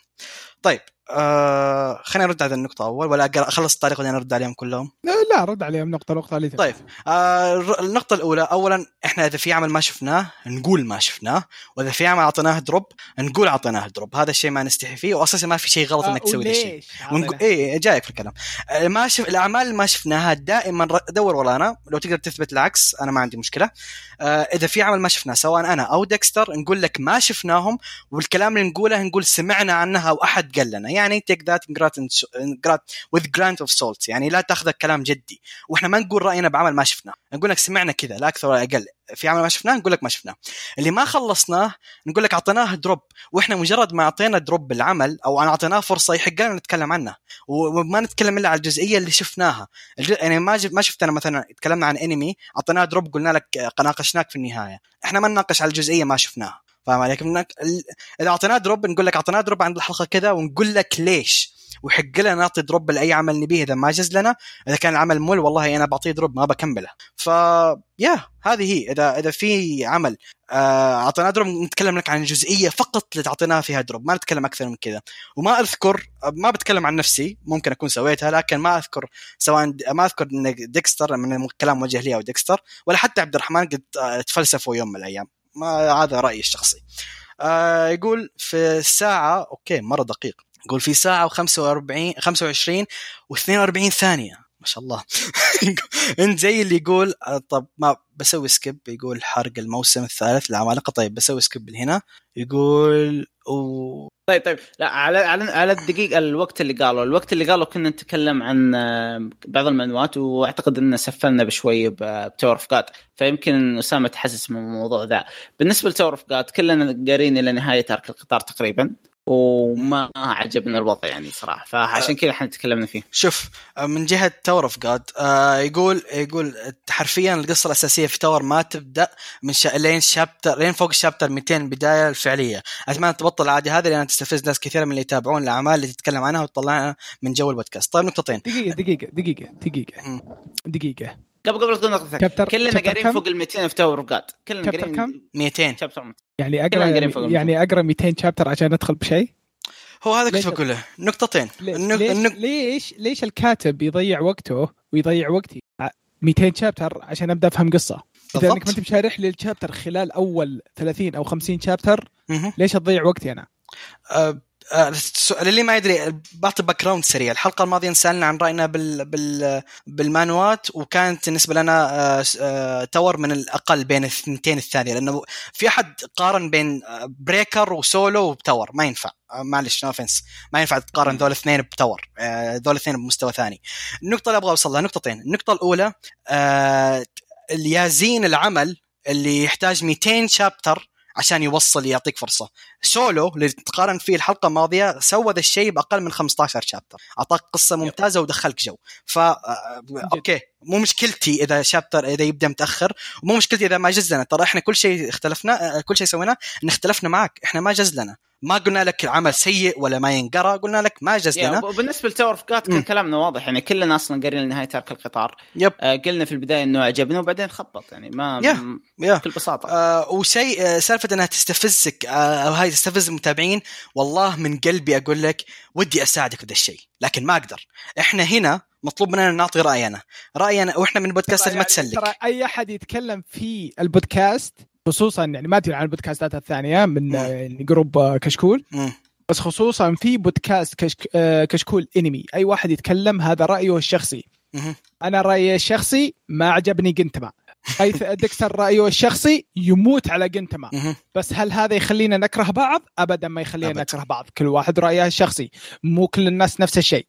طيب آه خلينا نرد على النقطة أول ولا أخلص التعليق بعدين أرد عليهم كلهم؟ لا, رد عليهم نقطة نقطة اللي طيب. آه النقطة الأولى أولا إحنا إذا في عمل ما شفناه نقول ما شفناه وإذا في عمل أعطيناه drop نقول أعطيناه drop. هذا الشيء ما نستحي فيه وأساسا ما في شيء غلط إنك تسوي ذا الشيء. ونقول إيه جايك في الكلام. آه، ما شف الأعمال اللي ما شفناها دائما دور ورانا لو تقدر تثبت العكس أنا ما عندي مشكلة. آه إذا في عمل ما شفناه سواء أنا أو ديكستر نقول لك ما شفناهم والكلام اللي نقوله نقول سمعنا عنها أو احد قال لنا. يعني take that with grain of salt. يعني لا تاخذ الكلام جدي. وإحنا ما نقول رأينا بعمل ما شفناه. نقول لك سمعنا كذا لا أكثر ولا أقل. في عمل ما شفناه نقول لك ما شفناه. اللي ما خلصناه نقول لك أعطيناه drop وإحنا مجرد ما أعطينا drop بالعمل أو أعطيناه فرصة يحق لنا نتكلم عنه. وما نتكلم إلا على الجزئية اللي شفناها. الج- يعني ما ما شفت أنا مثلا تكلمنا عن انمي أعطيناه drop قلنا لك ناقشناك في النهاية. إحنا ما نناقش على الجزئية ما شفناها. فاهم علي؟ لكن نك- ال- اذا اعطيناه drop نقول لك اعطيناه دروب عند الحلقة كذا ونقول لك ليش. ويحق لنا نعطي drop لأي عمل نبيه إذا ما جز لنا. إذا كان العمل ممل والله أنا بعطيه drop ما بكمله. ف yeah هذه هي. إذا إذا في عمل اعطيناه drop نتكلم لك عن جزئية فقط اللي تعطيناها فيها drop. ما نتكلم أكثر من كذا. وما أذكر ما بتكلم عن نفسي ممكن أكون سويتها لكن ما أذكر سواء ما أذكر إن ديكستر من الكلام موجه لي أو ديكستر ولا حتى عبد الرحمن قد آه، تفلسفوا يوم من الأيام. ما هذا رأيي الشخصي. آه يقول في الساعة okay مرة دقيق. يقول في ساعة و45 25 و42 ثانية. ما شاء الله. انت زي اللي يقول آه، طب ما بسوي skip يقول حرق الموسم الثالث. للعمالقه طيب بسوي skip هنا. يقول و... طيب طيب. لا على على على الدقيقة الوقت اللي قالوا الوقت اللي قالوا كنا نتكلم عن آه، بعض المنوات وأعتقد ان سفلنا بشوي ب Tower of God. فيمكن أسامة تحسس من الموضوع ذا. بالنسبة ل Tower of God كلنا قارين إلى نهاية arc القطار تقريبا. وما عجبنا الوضع يعني صراحة. فعشان كذا إحنا تكلمنا فيه. شوف من جهة Tower of God يقول يقول حرفيا القصة الأساسية في Tower ما تبدأ من شا... لين chapter لين فوق ال chapter 200 البدايه الفعلية. أتمنى تبطل العاده هذه لانها تستفز ناس كثيره من اللي يتابعون الأعمال اللي تتكلم عنها وتطلعها من جو البودكاست. طيب نقطتين. دقيقة دقيقة دقيقة دقيقة. دقيقة. قبل قبل تقول نقطة chapter كلنا قارين؟ فوق ال 200 في Tower of God كلنا قارين كم؟ 200 chapter 200. يعني أقرأ فوق يعني أقرأ 200 chapter عشان أدخل بشيء هو هذا كنت؟ بقوله نقطتين ليش النق... ليش, النق... ليش ليش الكاتب يضيع وقته ويضيع وقتي ع- 200 chapter عشان أبدأ أفهم قصة إذا. أنك ما أنت مشارح لي ال chapter خلال أول 30 أو 50 chapter. ليش تضيع وقتي أنا؟ آه، آه، السؤال اللي ما يدري بعطي background سريع. الحلقة الماضية نسألنا عن رأينا بال بال بالمانوات وكانت بالنسبة لنا آه، آه، Tower من الأقل بين الثنتين الثانية لأنه في أحد قارن بين آه، Breaker و Solo و Tower ما ينفع. آه، معلش no offense ما ينفع تقارن ذول الاثنين ب Tower آه، ذول الاثنين بمستوى ثاني. النقطة اللي أبغى اوصل لها نقطتين النقطة الأولى آه، اليازين العمل اللي يحتاج 200 chapter عشان يوصل يعطيك فرصة. سولو اللي تقارن فيه الحلقة الماضية سوى ذا الشيء بأقل من 15 chapter أعطاك قصة ممتازة ودخلك جو. ف آه، okay. مو مشكلتي إذا chapter إذا يبدأ متأخر. ومو مشكلتي إذا ما جز لنا. ترى إحنا كل شيء اختلفنا آه، كل شيء سويناه إن اختلفنا معك. إحنا ما جز لنا. ما قلنا لك العمل سيء ولا ما ينقرأ قلنا لك ما جز لنا وبالنسبة ل Tower of God كان. كلامنا واضح يعني كلنا أصلا قارين لنهاية arc القطار. yep. آه، قلنا في البداية إنه عجبنا وبعدين خبط يعني ما yeah بكل بساطة. آه وشيء آه سالفة إنها تستفزك آه أو هاي تستفز المتابعين والله من قلبي أقول لك ودي أساعدك في ذا الشيء لكن ما أقدر. إحنا هنا مطلوب مننا نعطي رأينا. رأينا وإحنا من البودكاست ترى ما يعني تسلك ترى أي أحد يتكلم في البودكاست خصوصا يعني ما أدري عن البودكاستات الثانية من يعني group آه، كشكول. بس خصوصا في بودكاست كشك آه، كشكول إنمي. أي واحد يتكلم هذا رأيه الشخصي. أنا رأيي الشخصي ما عجبني جنتما. حيث ديكستر رأيه الشخصي يموت على جنتما. بس هل هذا يخلينا نكره بعض؟ ابدا ما يخلينا أبد. نكره بعض. كل واحد رأيه الشخصي. مو كل الناس نفس الشيء.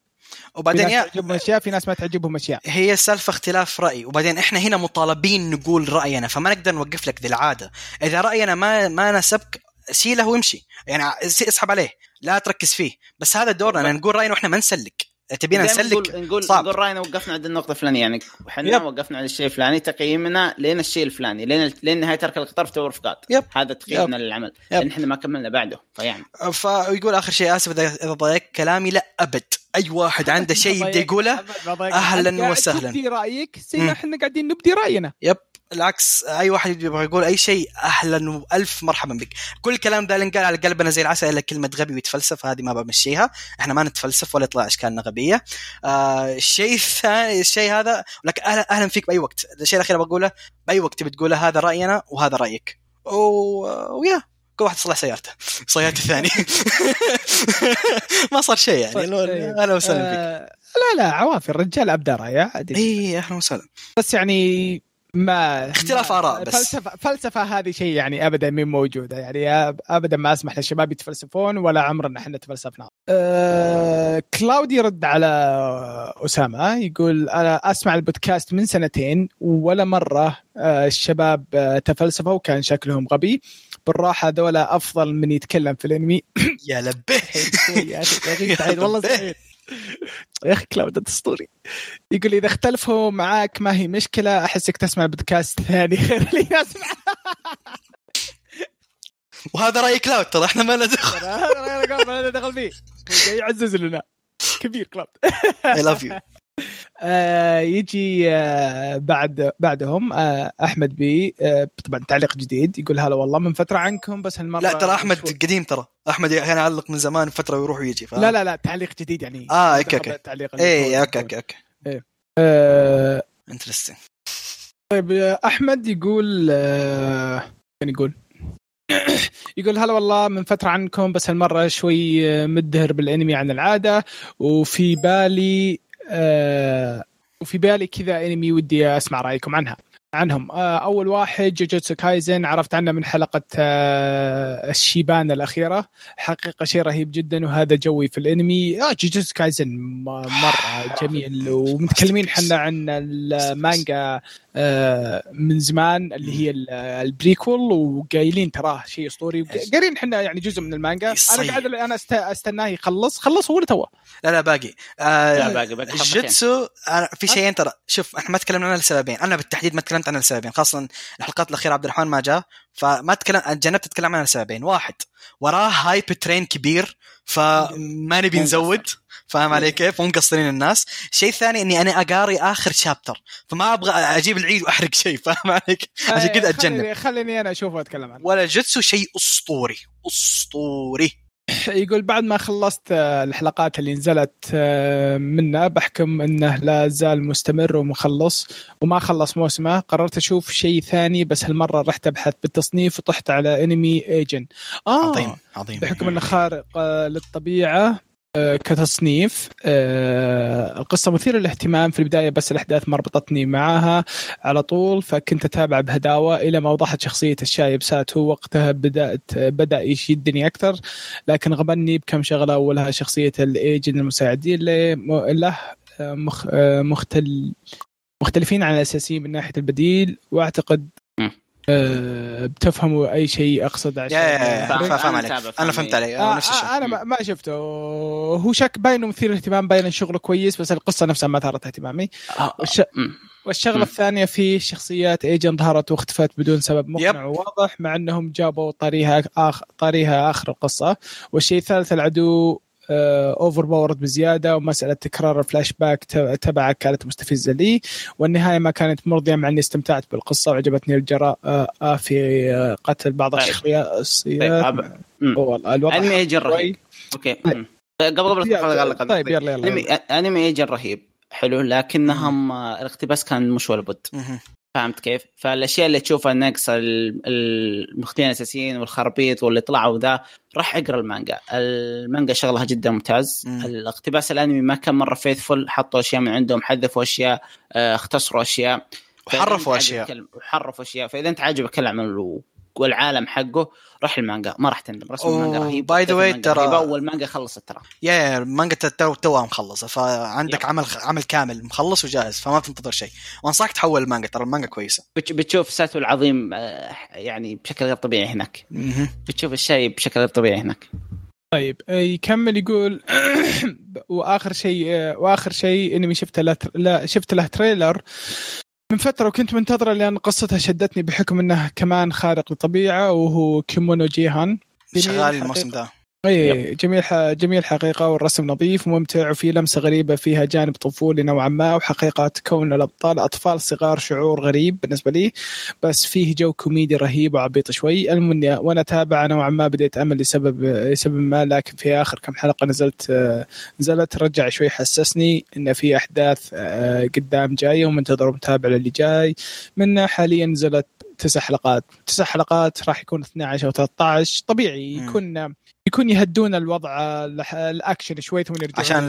وبعدين في ناس تعجبهم أشياء في ناس ما تعجبهم أشياء. هي سالفة اختلاف رأي. وبعدين إحنا هنا مطالبين نقول رأينا فما نقدر نوقف لك ذي العادة. إذا رأينا ما ما ناسبك شيله وامشي. يعني اسحب عليه لا تركز فيه. بس هذا دورنا أن نقول رأينا وإحنا ما نسلك. تبينا نسلك نقول نقول, صعب. نقول رأينا وقفنا عند النقطة الفلانية. يعني إحنا. وقفنا عند الشيء الفلاني تقييمنا لين الشيء الفلاني لين لين نهاية ترك القطار في تور فقاد يب. هذا تقييمنا للعمل. يب. لأن إحنا ما كملنا بعده فيعني. فيقول آخر شيء آسف اذا إذا ضايقت كلامي لا أبد. أي واحد عنده شيء يبي يقوله أهلاً وسهلاً. تبدي رأيك زي إحنا قاعدين نبدي رأينا. يب العكس. أي واحد يبغى يقول أي شيء أهلا وألف مرحبا بك. كل كلام ذا اللي انقال على قلبنا زي العسل إلا كلمة غبي ويتفلسف هذه ما بمشيها. إحنا ما نتفلسف ولا يطلع أشكالنا غبية. آه الشيء الثاني الشيء هذا لك أهلا أهلا فيك بأي وقت. الشيء الأخير بقوله بأي وقت تبي تقوله هذا رأينا وهذا رأيك. و... ويا كل واحد يصلح سيارته. سيارته الثاني ما صار شيء يعني أهلا وسهلا فيك. آه، لا لا عوافي الرجال ابدا رايه عادي اي أهلا وسهلا. بس يعني ما اختلاف آراء بس. فلسفه فلسفة هذه شيء يعني ابدا من موجودة. يعني ابدا ما أسمح للشباب يتفلسفون ولا عمرنا إحنا تفلسفنا. أه كلاود يرد على أسامة يقول أنا أسمع البودكاست من سنتين ولا مرة أه الشباب أه تفلسفوا وكان شكلهم غبي. بالراحة ذولا أفضل من يتكلم في الأنمي. يا لبيه يا أخي يا أخي والله سعيد. يا أخي كلاود انت اسطوري يقول إذا اختلفوا معاك ما هي مشكلة احسك تسمع بودكاست ثاني. غير اللي أسمع. وهذا رأي كلاود ترى إحنا ما لنا دخل. ما لنا دخل فيه. يعزز لنا. كبير كلاود. I love you آه يجي آه بعد بعدهم آه أحمد بي طبعا تعليق جديد يقول هلا والله من فترة عنكم بس هالمرة لا ترى أحمد شوي. قديم ترى. أحمد كان يعلق من زمان فترة ويروح ويجي فاهم؟ لا لا لا تعليق جديد يعني. okay. التعليق اللي إيه هو- okay okay okay. آه interesting طيب أحمد يقول كان يقول؟ يقول هلا والله من فترة عنكم بس هالمرة شوي مدهر بالأنمي عن العادة وفي بالي وفي بالي كذا انمي ودي أسمع رأيكم عنها. عنهم. آه، أول واحد جوجوتسو كايزن عرفت عنه من حلقة آه، الشيبان الأخيرة. حقيقة شيء رهيب جدا وهذا جوي في الأنمي. آه جوجوتسو كايزن م- مرة جميل ومتكلمين حنا عن المانجا آه، من زمان اللي هي ال- ال prequel وقايلين تراه شيء أسطوري. قارين إحنا يعني جزء من المانجا. أنا صحيح. قاعد أنا أست- أستناه يخلص. خلص هو تو لا لا باقي. آه لا، باقي- باقي. أنا في شيئين ترى. شوف إحنا ما تكلمنا عنها لسببين أنا بالتحديد ما تكلمت عنها لسببين خاصة الحلقات الأخيرة عبد الرحمن ما جاء فما تكلم تجنبت اتكلم عنها لسببين واحد. وراه هايب ترين كبير فما نبي نزود. فاهم علي كيف؟ مو مقصرين الناس. الشيء الثاني إني أنا أقاري آخر شابتر فما أبغى أجيب العيد وأحرق شيء فاهم عليك؟ عشان كذا أتجنب. خليني, خليني أنا أشوفه وأتكلم عنه. ولا جيتسو شيء أسطوري. أسطوري. يقول بعد ما خلصت آه، الحلقات اللي نزلت آه، منه بحكم إنه لا زال مستمر ومخلص وما خلص موسمه قررت أشوف شيء ثاني بس هالمرة رحت أبحث بالتصنيف وطحت على انمي ايجن آه عظيم عظيم. بحكم إنه خارق آه، للطبيعة كتصنيف. آه، القصة مثيرة للاهتمام. في البداية بس الأحداث ما ربطتني معاها على طول فكنت أتابع بهداوة إلى ما وضحت شخصية الشايب ساتو وقتها بدأت بدأ يشدني أكثر لكن غبني بكم شغلة. أولها شخصية الإيجن المساعدين له آه، آه، مختل مختلفين عن الأساسيين من ناحية البديل. وأعتقد آه، بتفهموا أي شيء يا- يا- فاهم- عليك أنا فهمت عليك. آه نفس الشيء آه أنا ما- شفته هو شك باين انه مثير اهتمام باين شغله كويس بس القصة نفسها ما ثارت اهتمامي آه، والش... مم. والشغلة. الثانية في شخصيات ايجن ظهرت واختفت بدون سبب مقنع وواضح مع أنهم جابوا طريها آخ... طريها آخر القصة والشيء الثالث العدو overpowered بزيادة ومسألة تكرار الفلاش باك ت- تبعه كانت مستفزة لي. والنهاية ما كانت مرضية مع إني استمتعت بالقصة وعجبتني الجراءه آه، في آه، قتل بعض طيب. الشخصيات طيب، الوضع أنمي ايجن رهيب. okay. طيب. قبل قبل طيب. يلا يلا, انمي ايجن رهيب. حلو. لكنهم آه، الاقتباس كان مش ولا بد. فهمت كيف؟ فالأشياء اللي تشوفها ناقصه ال- المختين الأساسيين والخرابيط واللي طلعوا ذا راح أقرأ المانجا، المانجا شغلها جدا ممتاز، مم. الاقتباس الأنمي ما كان مرة faithful حطوا أشياء من عندهم حذفوا أشياء آه، اختصروا أشياء وحرفوا أشياء وحرفوا أشياء فإذا أنت عاجبك العمل. والعالم حقه روح المانجا ما راح تندم رسم المانجا رهيب by the way، المانجا ترى- اول مانجا خلصت ترى. yeah yeah المانجا تو توها مخلصه فعندك. عمل عمل كامل مخلص وجاهز فما تنتظر شيء. وأنصحك تحول المانجا ترى المانجا كويسة. بتش- بتشوف ساتو العظيم آه، يعني بشكل غير طبيعي هناك. بتشوف الشيء بشكل غير طبيعي هناك. طيب آه، يكمل يقول وآخر شيء آه، وآخر شيء إنمي شفت له لا شفت له trailer. من فترة وكنت منتظرة لأن قصتها شدتني بحكم انه كمان خارق للطبيعه وهو كيمونو جيهن شغال الموسم حقيقة. أي جميل. جميل حقيقة والرسم نظيف وممتع وفي لمسة غريبة فيها جانب طفولي نوعا ما وحقيقة كون الأبطال أطفال صغار شعور غريب بالنسبة لي بس فيه جو كوميدي رهيب وعبيط شوي المهم وأنا أتابع نوعا ما بديت أمل لسبب لسبب ما لكن في آخر كم حلقة نزلت نزلت رجع شوي حسسني إن في أحداث آه، قدام جاية ومنتظر ومتابع للي جاي منه حاليا نزلت تسع حلقات تسع حلقات راح يكون 12 أو 13 طبيعي مم. يكون يهدون الوضع الأكشن شوي ثم يرجعون عشان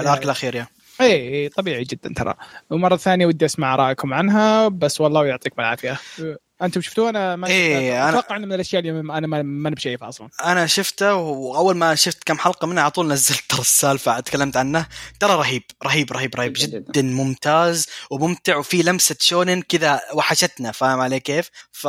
ال arc. الأخير yeah. اي إي، طبيعي جدا ترى. ومرة ثانية ودي أسمع رأيكم عنها بس والله يعطيكم العافية. أنتم شفتوه؟ أنا ما إيه،. أنا- أتوقع إنه من الأشياء اللي أنا ما ما بشايفها أصلا. أنا شفته واول ما شفت كم حلقة منه على طول نزلت ترى السالفة تكلمت عنه. ترى رهيب رهيب رهيب رهيب جداً جدا ممتاز وممتع وفي لمسة شونن كذا وحشتنا فاهم علي كيف؟ ف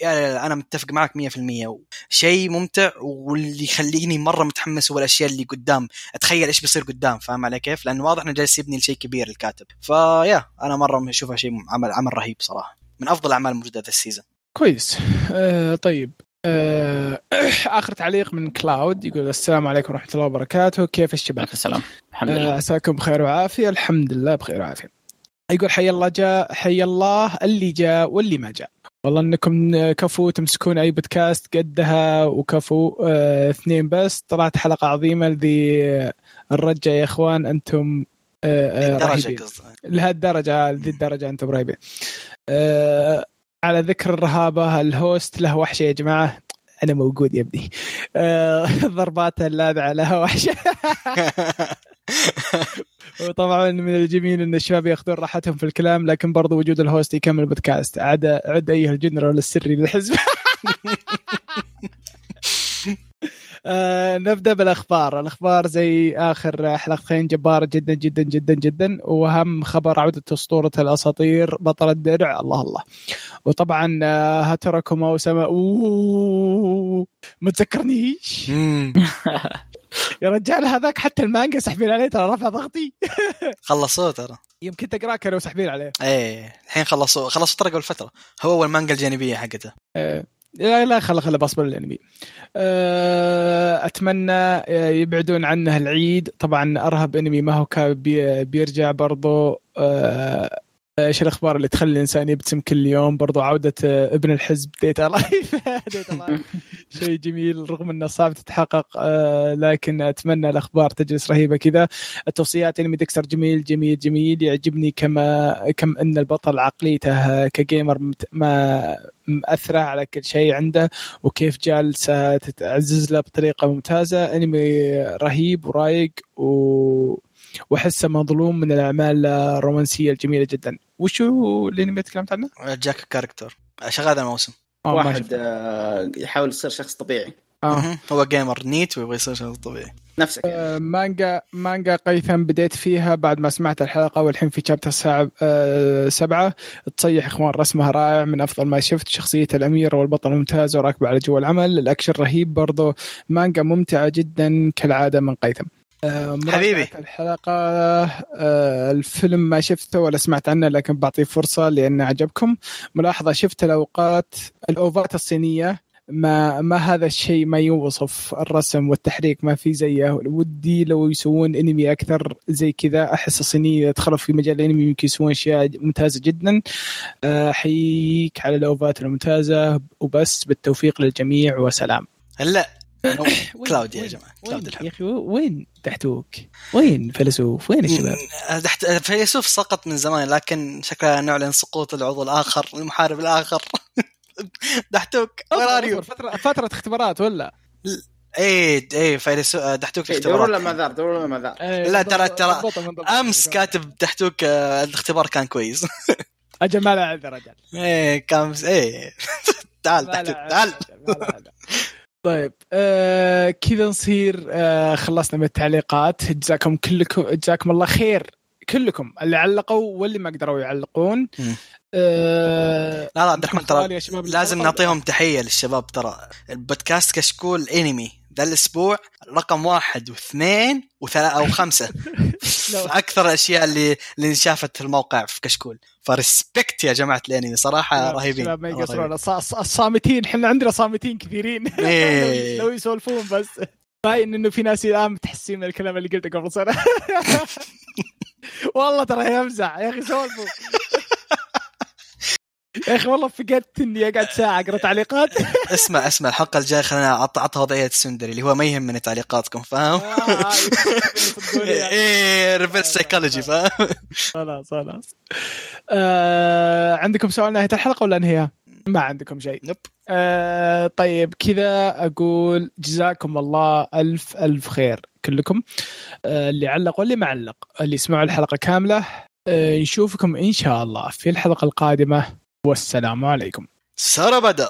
يعني أنا متفق معك 100% شيء ممتع واللي يخليني مرة متحمس هو الأشياء اللي قدام. أتخيل إيش بيصير قدام فاهم علي كيف؟ لأنه واضح إنه جالس يبني لشيء كبير الكاتب. ف yeah أنا مرة أشوفها شيء عمل عمل رهيب صراحة. من أفضل الاعمال الموجوده هذا ال season كويس. آه طيب. آه آخر تعليق من كلاود يقول السلام عليكم ورحمة الله وبركاته. كيف الشباب؟ عليكم السلام. الحمد آه، لله عساكم بخير وعافية. الحمد لله بخير وعافية. يقول حي الله جاء حي الله اللي جاء واللي ما جاء. والله إنكم كفو تمسكون أي بودكاست قدها وكفو آه اثنين بس. طلعت حلقة عظيمة لذي الدرجة يا إخوان أنتم آه آه لهالدرجة لذي الدرجة أنتم رهيبين. آه على ذكر الرهابة ال host له وحشة يا جماعة. أنا موجود يا ابني. آه ضربات اللاذعة لها وحشة. وطبعا من الجميل إن الشباب ياخذون راحتهم في الكلام لكن برضو وجود ال host يكمل البودكاست. عاد عد أيها الجنرال السري للحزب آه نبدأ بالأخبار، الأخبار زي آخر حلقتين جباره جدا جدا جدا جدا وأهم خبر عوده أسطورة الأساطير بطل الدرع. الله الله. وطبعا آه هاتركم وسما أوه ما تذكرنيش. يا رجال هذاك حتى المانجا ساحبين عليه ترى رفع ضغطي. خلصوه ترى. يمكن تقراه كانوا ساحبين عليه. إيه الحين خلصوا خلصوا ترى قبل فترة. هو اول مانجا الجانبية حقته. آه، لا لا خلا خلا بصبر الأنمي. آه، أتمنى آه، يبعدون عنه العيد. طبعا أرهب أنمي ما هو بيرجع برضو آه، إيش الأخبار اللي تخلي الإنسان يبتسم كل يوم؟ برضو عودة آه، ابن الحزب ديتا لايف ديتا لايف شيء جميل رغم إنه صعب تتحقق آه، لكن أتمنى الأخبار تجلس رهيبة كذا. التوصيات انمي ديكستر جميل جميل جميل. يعجبني كما كم إن البطل عقليته كجيمر ما مأثرة على كل شيء عنده وكيف جالسة تتعزز له بطريقة ممتازة. أنمي رهيب ورايق و وأحسه مظلوم من الأعمال الرومانسية الجميلة جدا. وشو الانمي تكلمت عنه؟ جاك كاركتر. شغال هذا الموسم. آه، واحد. آه، يحاول يصير شخص طبيعي. آه. هو gamer NEET ويبغى يصير شخص طبيعي. نفسك. يعني. آه، مانجا مانجا قيثم بديت فيها بعد ما سمعت الحلقة والحين في chapter ساعة آه، سبعة. تصيح إخوان رسمها رائع من أفضل ما شفت. شخصية الاميره والبطل ممتاز وراكبة على جو العمل الأكشن رهيب برضو. مانجا ممتعة جدا كالعادة من قيثم. حبيبي. الحلقة آه، الفيلم ما شفته ولا سمعت عنه لكن بعطيه فرصة لأنه عجبكم ملاحظة شفت الأوقات الأوفات الصينية ما ما هذا الشيء ما يوصف الرسم والتحريك ما في زيه. ودي لو يسوون أنمي أكثر زي كذا أحس الصينيه دخلوا في مجال الأنمي يمكن يسوون أشياء ممتازة جدا. آه، أحييك على الأوفات الممتازة وبس بالتوفيق للجميع وسلام. هلا. كلاود يا جماعة كلاود يا الحب أخي وين تحتوك؟ وين فيلسوف؟ وين الشباب؟ دحت... فيلسوف سقط من زمان لكن شكله نعلن سقوط العضو الآخر المحارب الآخر دحتوك وين ار أصبر، يو فترة فترة اختبارات ولا؟ إيه إيه فيلسوف دحتوك إيه، دوروا له اختبارات ماذار دوروا له ماذار إيه، لا، ترى- ترى. أمس كاتب دحتوك آه، الاختبار كان كويس أجل ما له عذر أجل إيه كان إيه تعال لا تعال. طيب آه كذا نصير آه خلصنا من التعليقات جزاكم كلكم جزاكم الله خير كلكم اللي علقوا واللي ما قدروا يعلقون. آه لا لا عبد الرحمن ترى لازم؟ نعطيهم تحية للشباب ترى البودكاست كشكول انمي ذا الأسبوع رقم واحد واثنين وثلاثة أو خمسة. أكثر الأشياء اللي اللي انشافت في الموقع في كشكول. ف respect يا جماعة الانمي صراحة رهيبين. ما. يقصرون. الص- الص- الصامتين إحنا عندنا صامتين كثيرين. إيه. لو يسولفون بس. باين إنه في ناس الآن متحسسين من الكلام اللي قلته قبل سنة. والله ترى يمزح يا أخي سولفوا. يا أخي والله فقدت اني اقعد ساعة أقرأ تعليقات اسمع اسمع الحلقة الجاية خلينا اعطها وضعية ال tsundere اللي هو ما يهمني تعليقاتكم فاهم؟ آه،. إيه reverse psychology فاهم؟ خلاص خلاص آه عندكم سؤال نهاية الحلقة ولا أنهيها؟ ما عندكم شيء نب آه طيب كذا أقول جزاكم الله ألف ألف خير كلكم آه اللي علق واللي ما علق اللي يسمعوا الحلقة كاملة آه نشوفكم إن شاء الله في الحلقة القادمة والسلام عليكم. سارة بدا